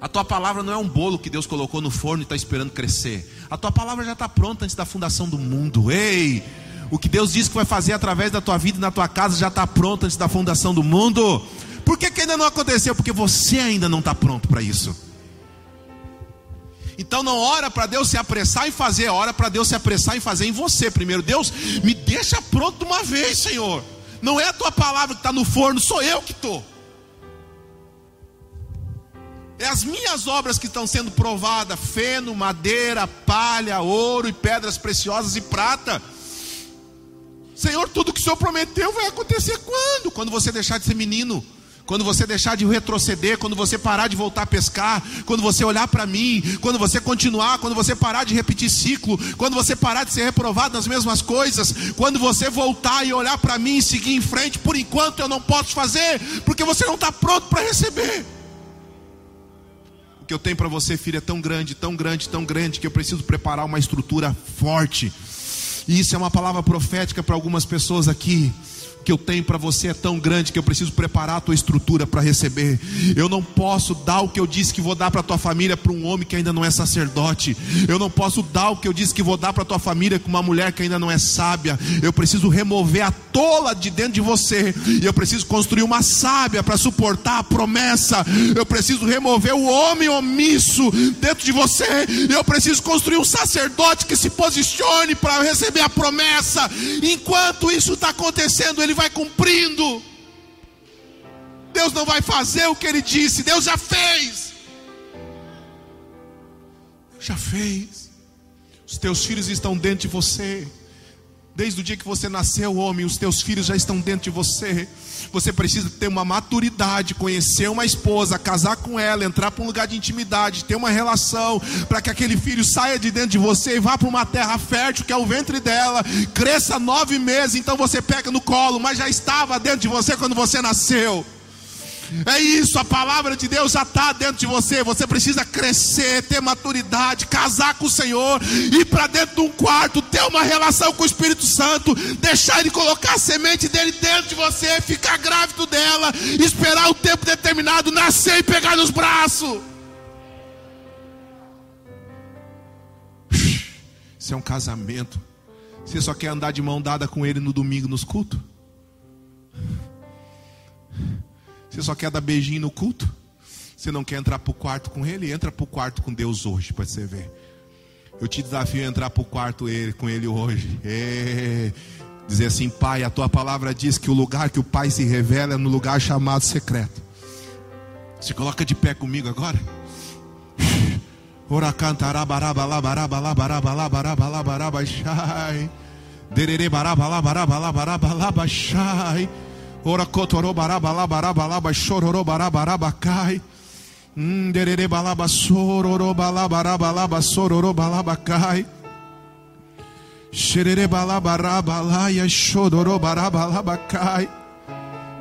A tua palavra não é um bolo que Deus colocou no forno e está esperando crescer. A tua palavra já está pronta antes da fundação do mundo. Ei! O que Deus disse que vai fazer através da tua vida e na tua casa já está pronto antes da fundação do mundo. Por que, que ainda não aconteceu? Porque você ainda não está pronto para isso. Então não ora para Deus se apressar em fazer, ora para Deus se apressar em fazer em você primeiro. Deus, me deixa pronto de uma vez, Senhor. Não é a tua palavra que está no forno, sou eu que estou. É as minhas obras que estão sendo provadas: feno, madeira, palha, ouro e pedras preciosas e prata. Senhor, tudo que o Senhor prometeu vai acontecer quando? Quando você deixar de ser menino, quando você deixar de retroceder, quando você parar de voltar a pescar, quando você olhar para mim, quando você continuar, quando você parar de repetir ciclo, quando você parar de ser reprovado nas mesmas coisas, quando você voltar e olhar para mim e seguir em frente, por enquanto eu não posso fazer, porque você não está pronto para receber que eu tenho para você, filho, é tão grande, tão grande, tão grande, que eu preciso preparar uma estrutura forte. E isso é uma palavra profética para algumas pessoas aqui que eu tenho para você é tão grande que eu preciso preparar a tua estrutura para receber. Eu não posso dar o que eu disse que vou dar para tua família para um homem que ainda não é sacerdote. Eu não posso dar o que eu disse que vou dar para tua família com uma mulher que ainda não é sábia. Eu preciso remover a tola de dentro de você. E eu preciso construir uma sábia para suportar a promessa. Eu preciso remover o homem omisso dentro de você. Eu preciso construir um sacerdote que se posicione para receber a promessa. Enquanto isso está acontecendo, ele vai cumprindo. Deus não vai fazer o que ele disse, Deus já fez. Já fez. Os teus filhos estão dentro de você. Desde o dia que você nasceu, homem, os teus filhos já estão dentro de você. Você precisa ter uma maturidade, conhecer uma esposa, casar com ela, entrar para um lugar de intimidade, ter uma relação, para que aquele filho saia de dentro de você e vá para uma terra fértil, que é o ventre dela, cresça nove meses, então você pega no colo, mas já estava dentro de você quando você nasceu. É isso, a palavra de Deus já está dentro de você. Você precisa crescer, ter maturidade, casar com o Senhor, ir para dentro de um quarto, ter uma relação com o Espírito Santo, deixar Ele colocar a semente dele dentro de você, ficar grávido dela, esperar o tempo determinado, nascer e pegar nos braços. Isso é um casamento. Você só quer andar de mão dada com Ele no domingo nos cultos? Você só quer dar beijinho no culto? Você não quer entrar para o quarto com ele? Entra para o quarto com Deus hoje, para você ver. Eu te desafio a entrar para o quarto ele, com ele hoje. É. Dizer assim, Pai, a tua palavra diz que o lugar que o Pai se revela é no lugar chamado secreto. Se coloca de pé comigo agora. Ora cantará baraba lá baraba lá baraba lá baraba lá baraba shai. Derere baraba lá baraba lá baraba lá baixai. Ora cotorô baraba lá baraba lá baixororô baraba baraba cai. Derere balaba sororô balaba baraba lá basororô balaba cai. Xerere balaba raba lá e chororô baraba lá bacai.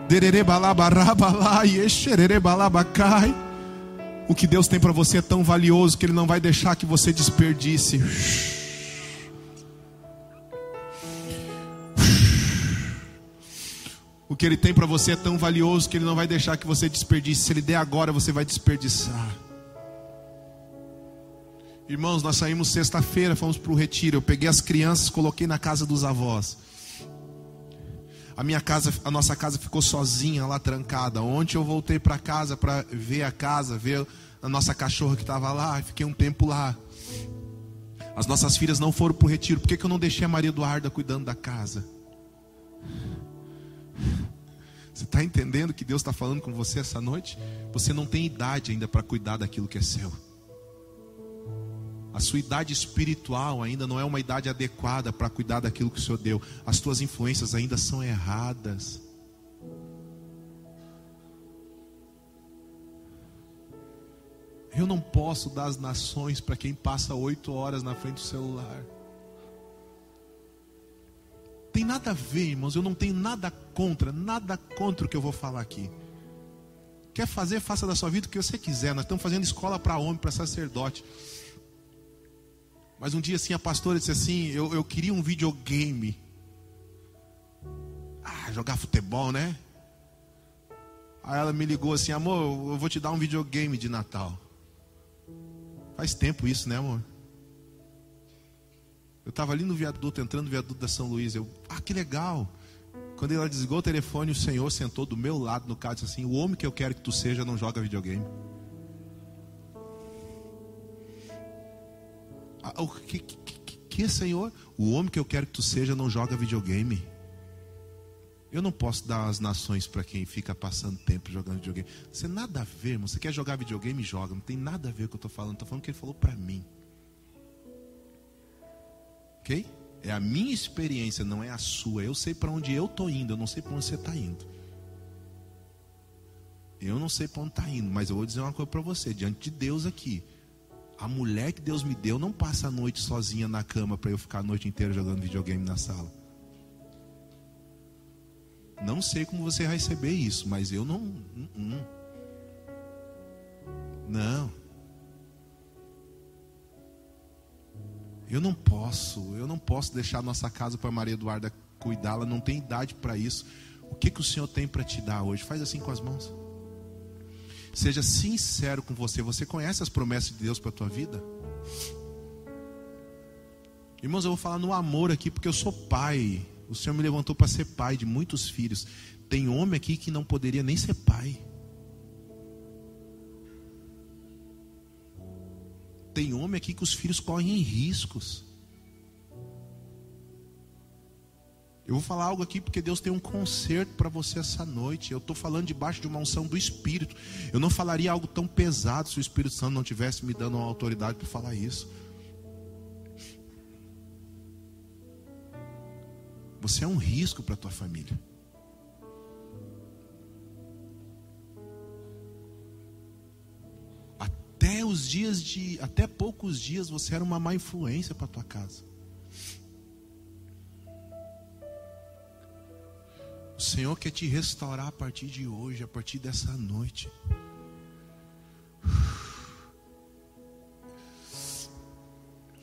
Derere balaba raba lá e xerere balaba cai. O que Deus tem para você é tão valioso que Ele não vai deixar que você desperdice. O que Ele tem para você é tão valioso que Ele não vai deixar que você desperdice. Se Ele der agora, você vai desperdiçar. Irmãos, nós saímos sexta-feira, fomos para o retiro. Eu peguei as crianças, coloquei na casa dos avós. A minha casa, a nossa casa ficou sozinha lá trancada. Ontem eu voltei para casa para ver a casa, ver a nossa cachorra que estava lá. Fiquei um tempo lá. As nossas filhas não foram para o retiro. Por que, que eu não deixei a Maria Eduarda cuidando da casa? Você está entendendo que Deus está falando com você essa noite? Você não tem idade ainda para cuidar daquilo que é seu. A sua idade espiritual ainda não é uma idade adequada para cuidar daquilo que o Senhor deu. As tuas influências ainda são erradas. Eu não posso dar as nações para quem passa oito horas na frente do celular. Tem nada a ver, irmãos. Eu não tenho nada contra, nada contra o que eu vou falar aqui. Quer fazer, faça da sua vida o que você quiser. Nós estamos fazendo escola para homem, para sacerdote. Mas um dia assim a pastora disse assim: eu, eu queria um videogame. Ah, jogar futebol, né? Aí ela me ligou assim: amor, eu vou te dar um videogame de Natal. Faz tempo isso, né, amor? Eu estava ali no viaduto, entrando no viaduto da São Luís. Eu, ah, que legal. Quando ela desligou o telefone, o Senhor sentou do meu lado no carro e disse assim: O homem que eu quero que tu seja não joga videogame. Ah, o que, que, que, que, Senhor? O homem que eu quero que tu seja não joga videogame. Eu não posso dar as nações para quem fica passando tempo jogando videogame. Você nada a ver, irmão. Você quer jogar videogame, joga. Não tem nada a ver com o que eu estou falando. Estou falando que ele falou para mim. Ok? É a minha experiência, não é a sua. Eu sei para onde eu estou indo, eu não sei para onde você está indo. Eu não sei para onde está indo, mas eu vou dizer uma coisa para você, diante de Deus aqui. A mulher que Deus me deu não passa a noite sozinha na cama para eu ficar a noite inteira jogando videogame na sala. Não sei como você vai receber isso, mas eu não. Não. Uh, uh. não. Eu não posso, eu não posso deixar nossa casa para Maria Eduarda cuidá-la, não tem idade para isso. O que, que o Senhor tem para te dar hoje? Faz assim com as mãos. Seja sincero com você. Você conhece as promessas de Deus para a tua vida? Irmãos, eu vou falar no amor aqui, porque eu sou pai. O Senhor me levantou para ser pai de muitos filhos. Tem homem aqui que não poderia nem ser pai. Homem aqui que os filhos correm riscos. Eu vou falar algo aqui porque Deus tem um conserto para você essa noite. Eu estou falando debaixo de uma unção do Espírito. Eu não falaria algo tão pesado se o Espírito Santo não tivesse me dando uma autoridade para falar isso. Você é um risco para a tua família. Até os dias de, até poucos dias você era uma má influência para tua casa. O Senhor quer te restaurar a partir de hoje, a partir dessa noite.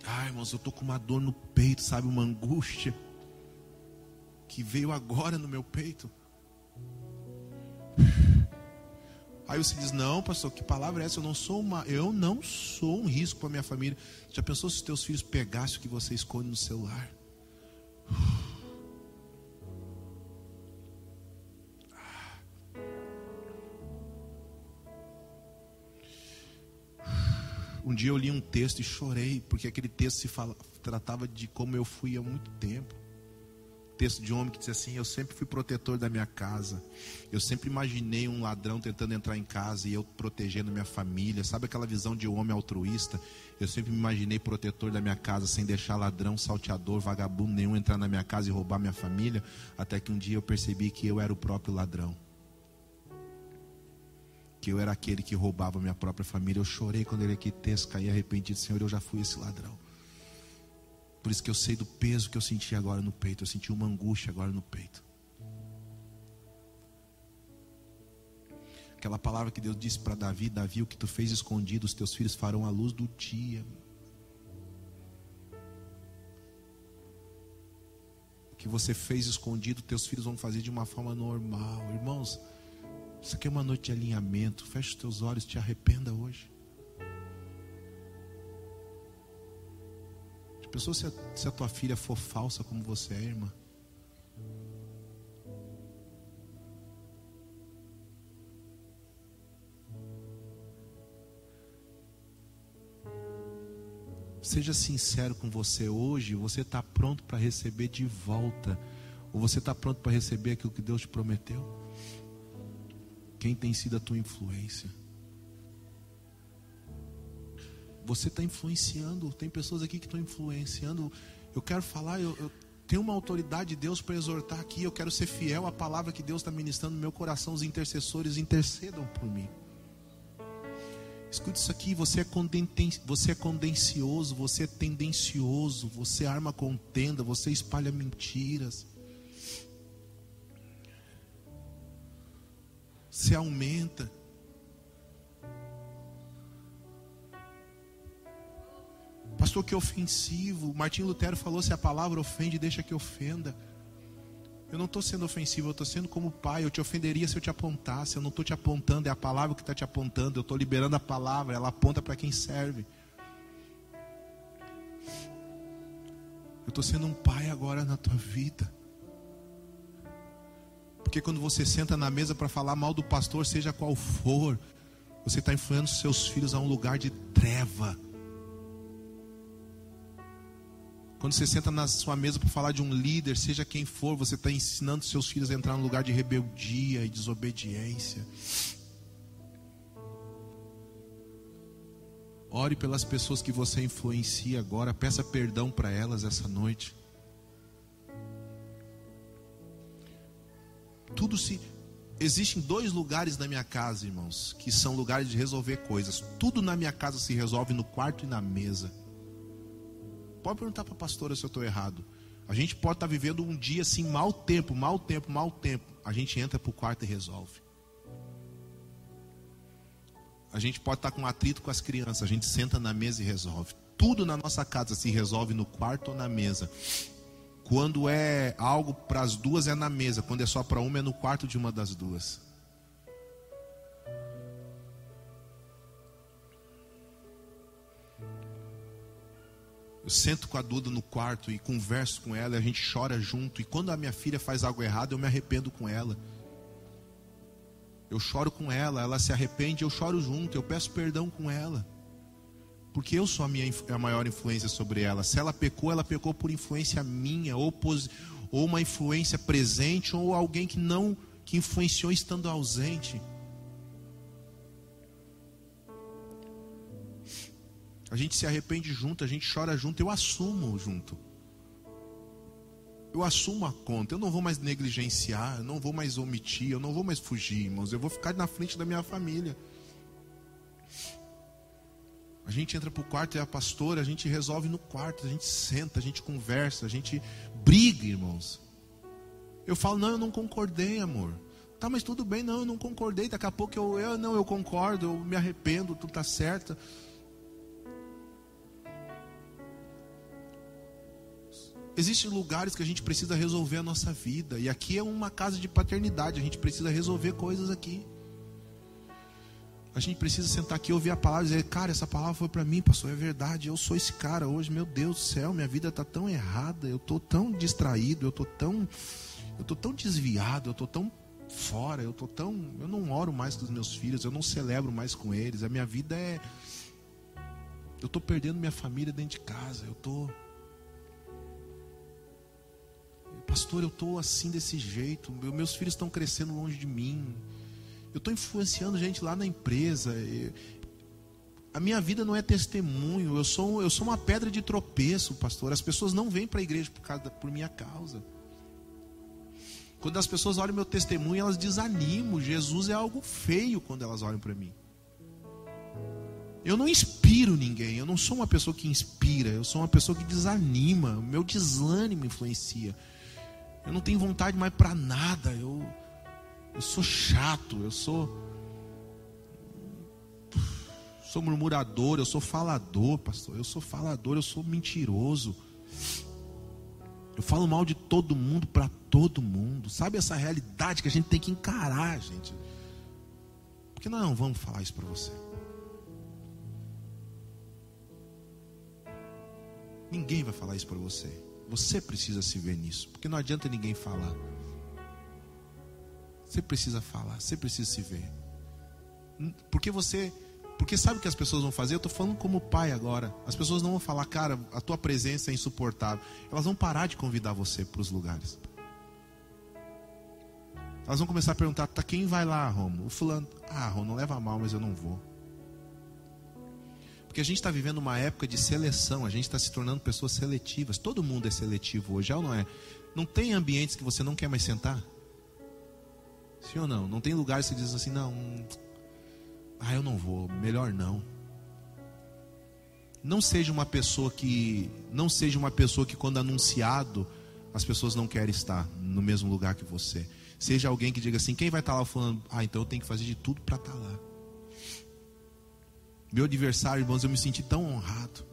Ai, irmãos, eu estou com uma dor no peito, sabe? Uma angústia que veio agora no meu peito. Aí você diz: Não, pastor, que palavra é essa? Eu não sou uma, eu não sou um risco para minha família. Já pensou se os teus filhos pegassem o que você esconde no celular? [SIGHS] Um dia eu li um texto e chorei, porque aquele texto se fala, tratava de como eu fui há muito tempo. Texto de um homem que diz assim: Eu sempre fui protetor da minha casa. Eu sempre imaginei um ladrão tentando entrar em casa e eu protegendo minha família. Sabe aquela visão de um homem altruísta? Eu sempre me imaginei protetor da minha casa, sem deixar ladrão, salteador, vagabundo nenhum entrar na minha casa e roubar minha família. Até que um dia eu percebi que eu era o próprio ladrão. Que eu era aquele que roubava minha própria família. Eu chorei quando ele aqui texto caí arrependido. Senhor, eu já fui esse ladrão. Por isso que eu sei do peso que eu senti agora no peito. Eu senti uma angústia agora no peito. Aquela palavra que Deus disse para Davi: Davi, o que tu fez escondido, os teus filhos farão a luz do dia. O que você fez escondido, teus filhos vão fazer de uma forma normal. Irmãos, isso aqui é uma noite de alinhamento. Feche os teus olhos, te arrependa hoje. Pensou se a, se a tua filha for falsa como você é, irmã? Seja sincero com você hoje. Você está pronto para receber de volta? Ou você está pronto para receber aquilo que Deus te prometeu? Quem tem sido a tua influência? Você está influenciando. Tem pessoas aqui que estão influenciando. Eu quero falar, eu, eu tenho uma autoridade de Deus para exortar aqui. Eu quero ser fiel à palavra que Deus está ministrando no meu coração. Os intercessores intercedam por mim. Escute isso aqui, você é, você é condencioso, você é tendencioso, você arma contenda, você espalha mentiras. Você aumenta. Pastor, que ofensivo. Martim Lutero falou: se a palavra ofende, deixa que ofenda. Eu não estou sendo ofensivo, eu estou sendo como pai. Eu te ofenderia se eu te apontasse. Eu não estou te apontando, é a palavra que está te apontando. Eu estou liberando a palavra, ela aponta para quem serve. Eu estou sendo um pai agora na tua vida. Porque quando você senta na mesa para falar mal do pastor, seja qual for, você está influenciando seus filhos a um lugar de treva. Quando você senta na sua mesa para falar de um líder, seja quem for, você está ensinando seus filhos a entrar no lugar de rebeldia e desobediência. Ore pelas pessoas que você influencia agora, peça perdão para elas essa noite. Tudo se existem dois lugares na minha casa, irmãos, que são lugares de resolver coisas. Tudo na minha casa se resolve no quarto e na mesa. Pode perguntar para a pastora se eu estou errado. A gente pode estar tá vivendo um dia assim, mau tempo, mau tempo, mau tempo. A gente entra para o quarto e resolve. A gente pode estar tá com atrito com as crianças, a gente senta na mesa e resolve. Tudo na nossa casa se resolve no quarto ou na mesa. Quando é algo para as duas é na mesa, quando é só para uma é no quarto de uma das duas. Eu sento com a Duda no quarto e converso com ela, a gente chora junto. E quando a minha filha faz algo errado, eu me arrependo com ela. Eu choro com ela, ela se arrepende, eu choro junto, eu peço perdão com ela. Porque eu sou a, minha, a maior influência sobre ela. Se ela pecou, ela pecou por influência minha, ou, ou uma influência presente, ou alguém que não, que influenciou estando ausente. A gente se arrepende junto, a gente chora junto, eu assumo junto. Eu assumo a conta, eu não vou mais negligenciar, eu não vou mais omitir, eu não vou mais fugir, irmãos, eu vou ficar na frente da minha família. A gente entra para o quarto e a pastora, a gente resolve no quarto, a gente senta, a gente conversa, a gente briga, irmãos. Eu falo, não, eu não concordei, amor. Tá, mas tudo bem, não, eu não concordei. Daqui a pouco eu, eu não, eu concordo, eu me arrependo, tu tá certa. Existem lugares que a gente precisa resolver a nossa vida. E aqui é uma casa de paternidade. A gente precisa resolver coisas aqui. A gente precisa sentar aqui, ouvir a palavra e dizer: Cara, essa palavra foi para mim, pastor. É verdade. Eu sou esse cara hoje. Meu Deus do céu, minha vida está tão errada. Eu estou tão distraído. Eu estou tão. Eu tão desviado. Eu estou tão fora. Eu estou tão. Eu não oro mais com os meus filhos. Eu não celebro mais com eles. A minha vida é. Eu estou perdendo minha família dentro de casa. Eu estou Pastor, eu estou assim desse jeito. Meus filhos estão crescendo longe de mim. Eu estou influenciando gente lá na empresa. A minha vida não é testemunho. Eu sou, eu sou uma pedra de tropeço, pastor. As pessoas não vêm para a igreja por, causa, por minha causa. Quando as pessoas olham meu testemunho, elas desanimam. Jesus é algo feio quando elas olham para mim. Eu não inspiro ninguém. Eu não sou uma pessoa que inspira. Eu sou uma pessoa que desanima. Meu desânimo influencia. Eu não tenho vontade mais para nada. Eu, eu sou chato. Eu sou. Sou murmurador. Eu sou falador, pastor. Eu sou falador. Eu sou mentiroso. Eu falo mal de todo mundo para todo mundo. Sabe essa realidade que a gente tem que encarar, gente? Porque nós não vamos falar isso para você. Ninguém vai falar isso para você. Você precisa se ver nisso, porque não adianta ninguém falar. Você precisa falar, você precisa se ver. Porque você, porque sabe o que as pessoas vão fazer? Eu estou falando como pai agora. As pessoas não vão falar, cara, a tua presença é insuportável. Elas vão parar de convidar você para os lugares. Elas vão começar a perguntar, tá quem vai lá, Romo? O fulano, ah, Romo, não leva mal, mas eu não vou. Porque a gente está vivendo uma época de seleção, a gente está se tornando pessoas seletivas. Todo mundo é seletivo hoje, é ou não é? Não tem ambientes que você não quer mais sentar? Sim ou não? Não tem lugares que você diz assim, não, ah, eu não vou, melhor não. Não seja uma pessoa que, não seja uma pessoa que quando anunciado, as pessoas não querem estar no mesmo lugar que você. Seja alguém que diga assim, quem vai estar lá falando, ah, então eu tenho que fazer de tudo para estar lá. Meu adversário, irmãos, eu me senti tão honrado.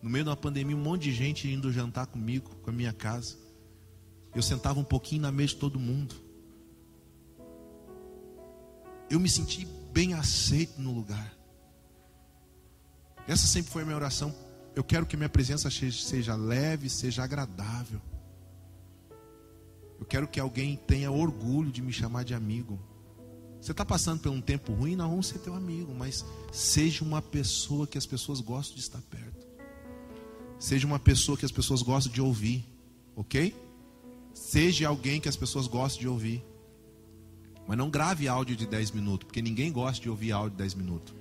No meio uma pandemia, um monte de gente indo jantar comigo, com a minha casa. Eu sentava um pouquinho na mesa de todo mundo. Eu me senti bem aceito no lugar. Essa sempre foi a minha oração. Eu quero que minha presença seja leve, seja agradável. Eu quero que alguém tenha orgulho de me chamar de amigo. Você está passando por um tempo ruim, não vamos ser teu amigo, mas seja uma pessoa que as pessoas gostam de estar perto. Seja uma pessoa que as pessoas gostam de ouvir, ok? Seja alguém que as pessoas gostam de ouvir. Mas não grave áudio de 10 minutos, porque ninguém gosta de ouvir áudio de 10 minutos.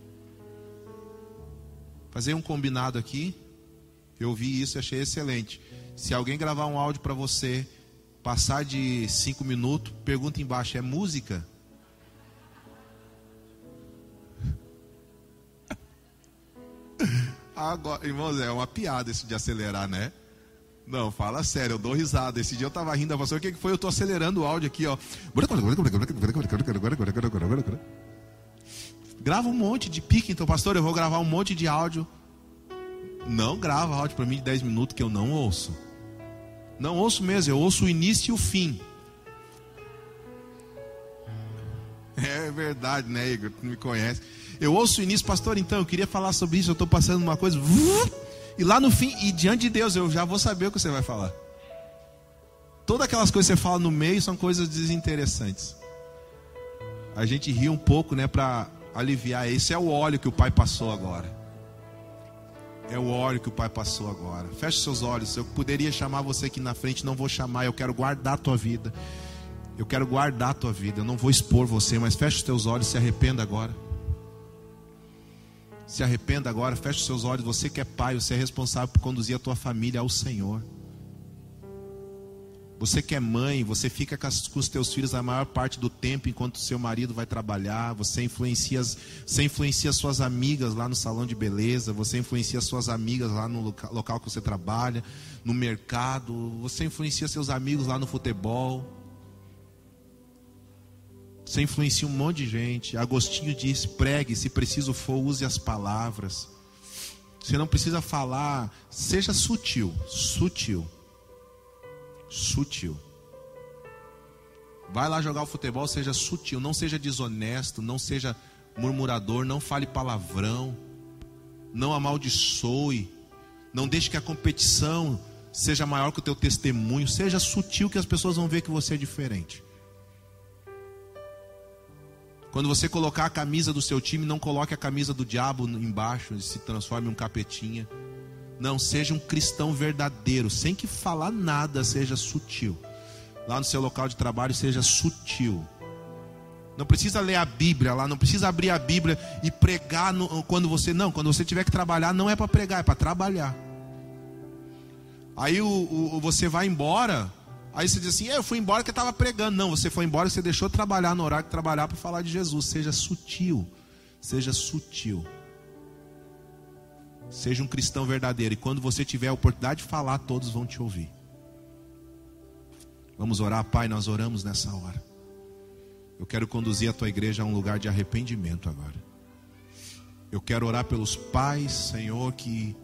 Fazer um combinado aqui. Eu vi isso e achei excelente. Se alguém gravar um áudio para você, passar de 5 minutos, pergunta embaixo: é música? Agora, irmãos, é uma piada isso de acelerar, né? Não, fala sério, eu dou risada. Esse dia eu tava rindo, pastor, o que foi? Eu tô acelerando o áudio aqui, ó. Grava um monte de pique, então, pastor, eu vou gravar um monte de áudio. Não grava áudio para mim de 10 minutos que eu não ouço. Não ouço mesmo, eu ouço o início e o fim. É verdade, né, Igor? Tu me conhece. Eu ouço o início, pastor, então, eu queria falar sobre isso, eu estou passando uma coisa. E lá no fim, e diante de Deus, eu já vou saber o que você vai falar. Todas aquelas coisas que você fala no meio são coisas desinteressantes. A gente ri um pouco, né, para aliviar. Esse é o óleo que o pai passou agora. É o óleo que o pai passou agora. Feche seus olhos. Eu poderia chamar você aqui na frente, não vou chamar. Eu quero guardar a tua vida. Eu quero guardar a tua vida. Eu não vou expor você, mas feche os teus olhos, se arrependa agora. Se arrependa agora, feche seus olhos. Você que é pai, você é responsável por conduzir a tua família ao Senhor. Você que é mãe, você fica com os teus filhos a maior parte do tempo enquanto o seu marido vai trabalhar. Você influencia, você influencia suas amigas lá no salão de beleza. Você influencia suas amigas lá no local que você trabalha, no mercado. Você influencia seus amigos lá no futebol. Você influencia um monte de gente. Agostinho diz: pregue, se preciso for, use as palavras. Você não precisa falar, seja sutil, sutil. Sutil. Vai lá jogar o futebol, seja sutil, não seja desonesto, não seja murmurador, não fale palavrão, não amaldiçoe, não deixe que a competição seja maior que o teu testemunho, seja sutil que as pessoas vão ver que você é diferente. Quando você colocar a camisa do seu time, não coloque a camisa do diabo embaixo e se transforme em um capetinha. Não, seja um cristão verdadeiro, sem que falar nada, seja sutil. Lá no seu local de trabalho, seja sutil. Não precisa ler a Bíblia lá, não precisa abrir a Bíblia e pregar no, quando você. Não, quando você tiver que trabalhar, não é para pregar, é para trabalhar. Aí o, o, você vai embora, aí você diz assim: é, eu fui embora que estava pregando. Não, você foi embora, você deixou de trabalhar no horário de trabalhar para falar de Jesus. Seja sutil, seja sutil. Seja um cristão verdadeiro. E quando você tiver a oportunidade de falar, todos vão te ouvir. Vamos orar, Pai, nós oramos nessa hora. Eu quero conduzir a tua igreja a um lugar de arrependimento agora. Eu quero orar pelos pais, Senhor, que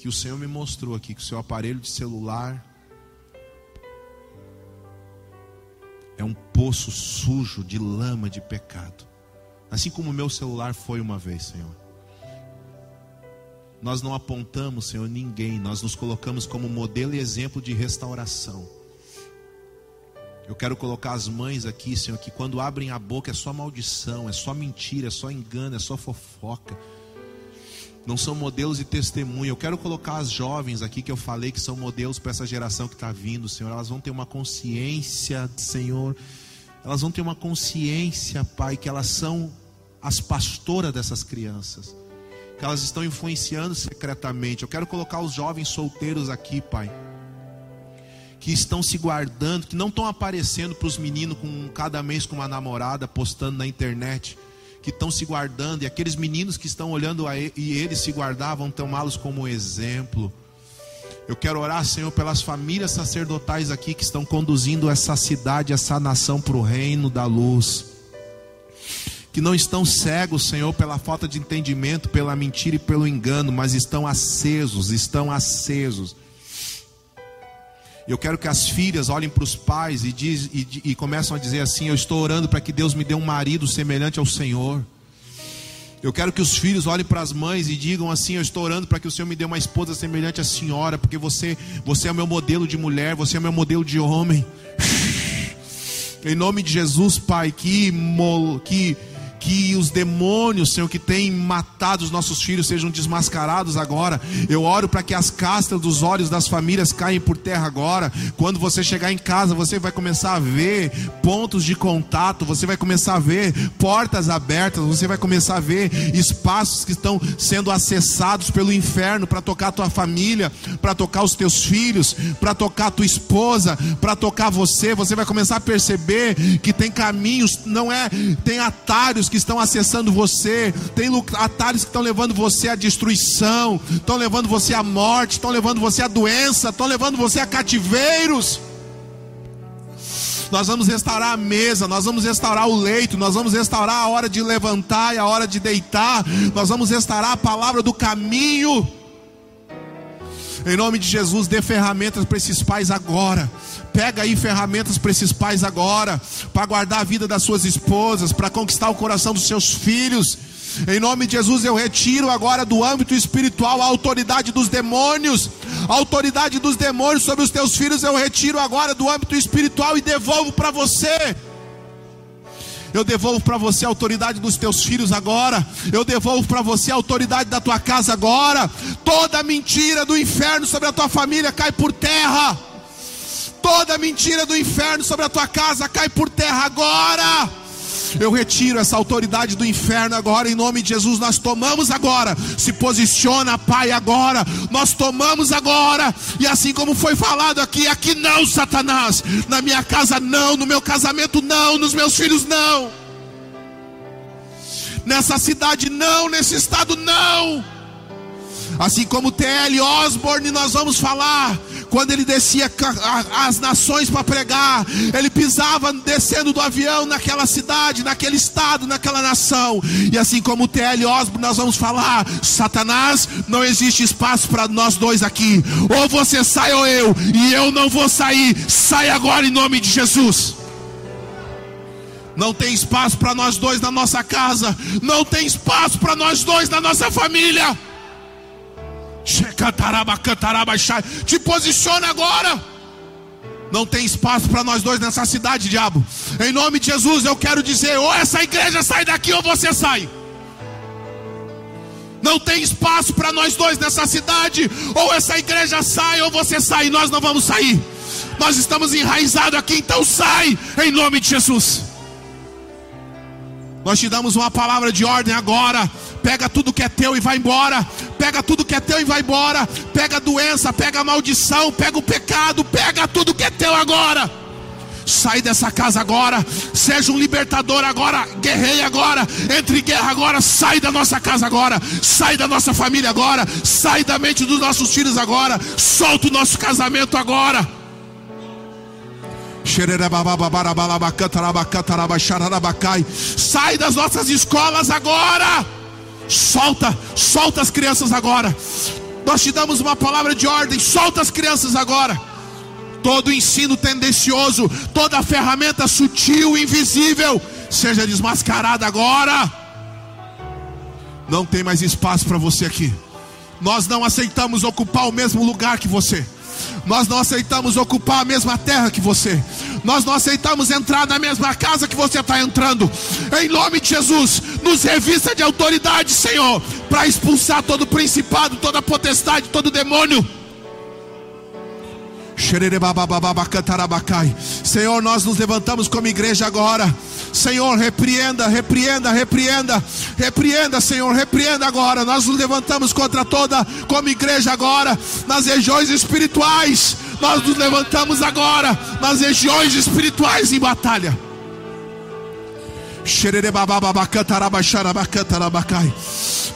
que o Senhor me mostrou aqui que o seu aparelho de celular é um poço sujo de lama de pecado. Assim como o meu celular foi uma vez, Senhor. Nós não apontamos, Senhor, ninguém, nós nos colocamos como modelo e exemplo de restauração. Eu quero colocar as mães aqui, Senhor, que quando abrem a boca é só maldição, é só mentira, é só engano, é só fofoca. Não são modelos e testemunho. Eu quero colocar as jovens aqui que eu falei que são modelos para essa geração que está vindo, Senhor. Elas vão ter uma consciência, Senhor. Elas vão ter uma consciência, Pai, que elas são as pastoras dessas crianças que elas estão influenciando secretamente. Eu quero colocar os jovens solteiros aqui, Pai, que estão se guardando, que não estão aparecendo para os meninos com cada mês com uma namorada, postando na internet, que estão se guardando, e aqueles meninos que estão olhando a ele, e eles se guardavam, tomá-los como exemplo. Eu quero orar, Senhor, pelas famílias sacerdotais aqui que estão conduzindo essa cidade, essa nação para o reino da luz que não estão cegos, Senhor, pela falta de entendimento, pela mentira e pelo engano, mas estão acesos, estão acesos. Eu quero que as filhas olhem para os pais e, diz, e, e começam a dizer assim: Eu estou orando para que Deus me dê um marido semelhante ao Senhor. Eu quero que os filhos olhem para as mães e digam assim: Eu estou orando para que o Senhor me dê uma esposa semelhante à senhora, porque você, você é o meu modelo de mulher, você é o meu modelo de homem. [LAUGHS] Em nome de Jesus, Pai, que, que que os demônios, Senhor, que têm matado os nossos filhos sejam desmascarados agora. Eu oro para que as castas dos olhos das famílias caem por terra agora. Quando você chegar em casa, você vai começar a ver pontos de contato, você vai começar a ver portas abertas, você vai começar a ver espaços que estão sendo acessados pelo inferno para tocar a tua família, para tocar os teus filhos, para tocar a tua esposa, para tocar você. Você vai começar a perceber que tem caminhos, não é, tem atalhos que estão acessando você, tem atalhos que estão levando você à destruição, estão levando você à morte, estão levando você à doença, estão levando você a cativeiros. Nós vamos restaurar a mesa, nós vamos restaurar o leito, nós vamos restaurar a hora de levantar e a hora de deitar, nós vamos restaurar a palavra do caminho. Em nome de Jesus, dê ferramentas para esses pais agora. Pega aí ferramentas para esses pais agora, para guardar a vida das suas esposas, para conquistar o coração dos seus filhos. Em nome de Jesus, eu retiro agora do âmbito espiritual a autoridade dos demônios, a autoridade dos demônios sobre os teus filhos, eu retiro agora do âmbito espiritual e devolvo para você. Eu devolvo para você a autoridade dos teus filhos agora. Eu devolvo para você a autoridade da tua casa agora. Toda mentira do inferno sobre a tua família cai por terra. Toda mentira do inferno sobre a tua casa cai por terra agora. Eu retiro essa autoridade do inferno agora, em nome de Jesus. Nós tomamos agora. Se posiciona, Pai, agora. Nós tomamos agora. E assim como foi falado aqui, aqui não, Satanás. Na minha casa não, no meu casamento não, nos meus filhos não. Nessa cidade não, nesse estado não. Assim como T.L. Osborne, nós vamos falar quando ele descia as nações para pregar, ele pisava descendo do avião naquela cidade, naquele estado, naquela nação. E assim como T.L. Osborne, nós vamos falar: Satanás, não existe espaço para nós dois aqui. Ou você sai ou eu, e eu não vou sair. Sai agora em nome de Jesus. Não tem espaço para nós dois na nossa casa. Não tem espaço para nós dois na nossa família. Te posiciona agora. Não tem espaço para nós dois nessa cidade, diabo. Em nome de Jesus, eu quero dizer: ou essa igreja sai daqui ou você sai. Não tem espaço para nós dois nessa cidade. Ou essa igreja sai, ou você sai. Nós não vamos sair. Nós estamos enraizados aqui, então sai, em nome de Jesus. Nós te damos uma palavra de ordem agora. Pega tudo que é teu e vai embora. Pega tudo que é teu e vai embora. Pega a doença, pega a maldição, pega o pecado, pega tudo que é teu agora. Sai dessa casa agora. Seja um libertador agora. Guerreia agora. Entre em guerra agora. Sai da nossa casa agora. Sai da nossa família agora. Sai da mente dos nossos filhos agora. Solta o nosso casamento agora. Sai das nossas escolas agora. Solta, solta as crianças agora. Nós te damos uma palavra de ordem. Solta as crianças agora. Todo ensino tendencioso, toda ferramenta sutil, invisível, seja desmascarada agora. Não tem mais espaço para você aqui. Nós não aceitamos ocupar o mesmo lugar que você. Nós não aceitamos ocupar a mesma terra que você. Nós não aceitamos entrar na mesma casa que você está entrando. Em nome de Jesus, nos revista de autoridade, Senhor, para expulsar todo principado, toda potestade, todo demônio. Senhor, nós nos levantamos como igreja agora. Senhor, repreenda, repreenda, repreenda, repreenda, Senhor, repreenda agora. Nós nos levantamos contra toda, como igreja agora, nas regiões espirituais. Nós nos levantamos agora nas regiões espirituais em batalha.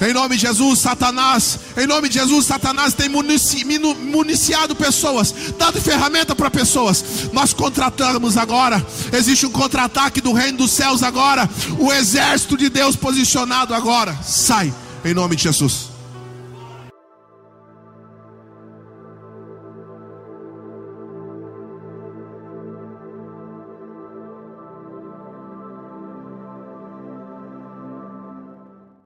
Em nome de Jesus, Satanás, em nome de Jesus, Satanás tem munici, municiado pessoas, dado ferramenta para pessoas. Nós contratamos agora, existe um contra-ataque do reino dos céus agora, o exército de Deus posicionado agora. Sai, em nome de Jesus.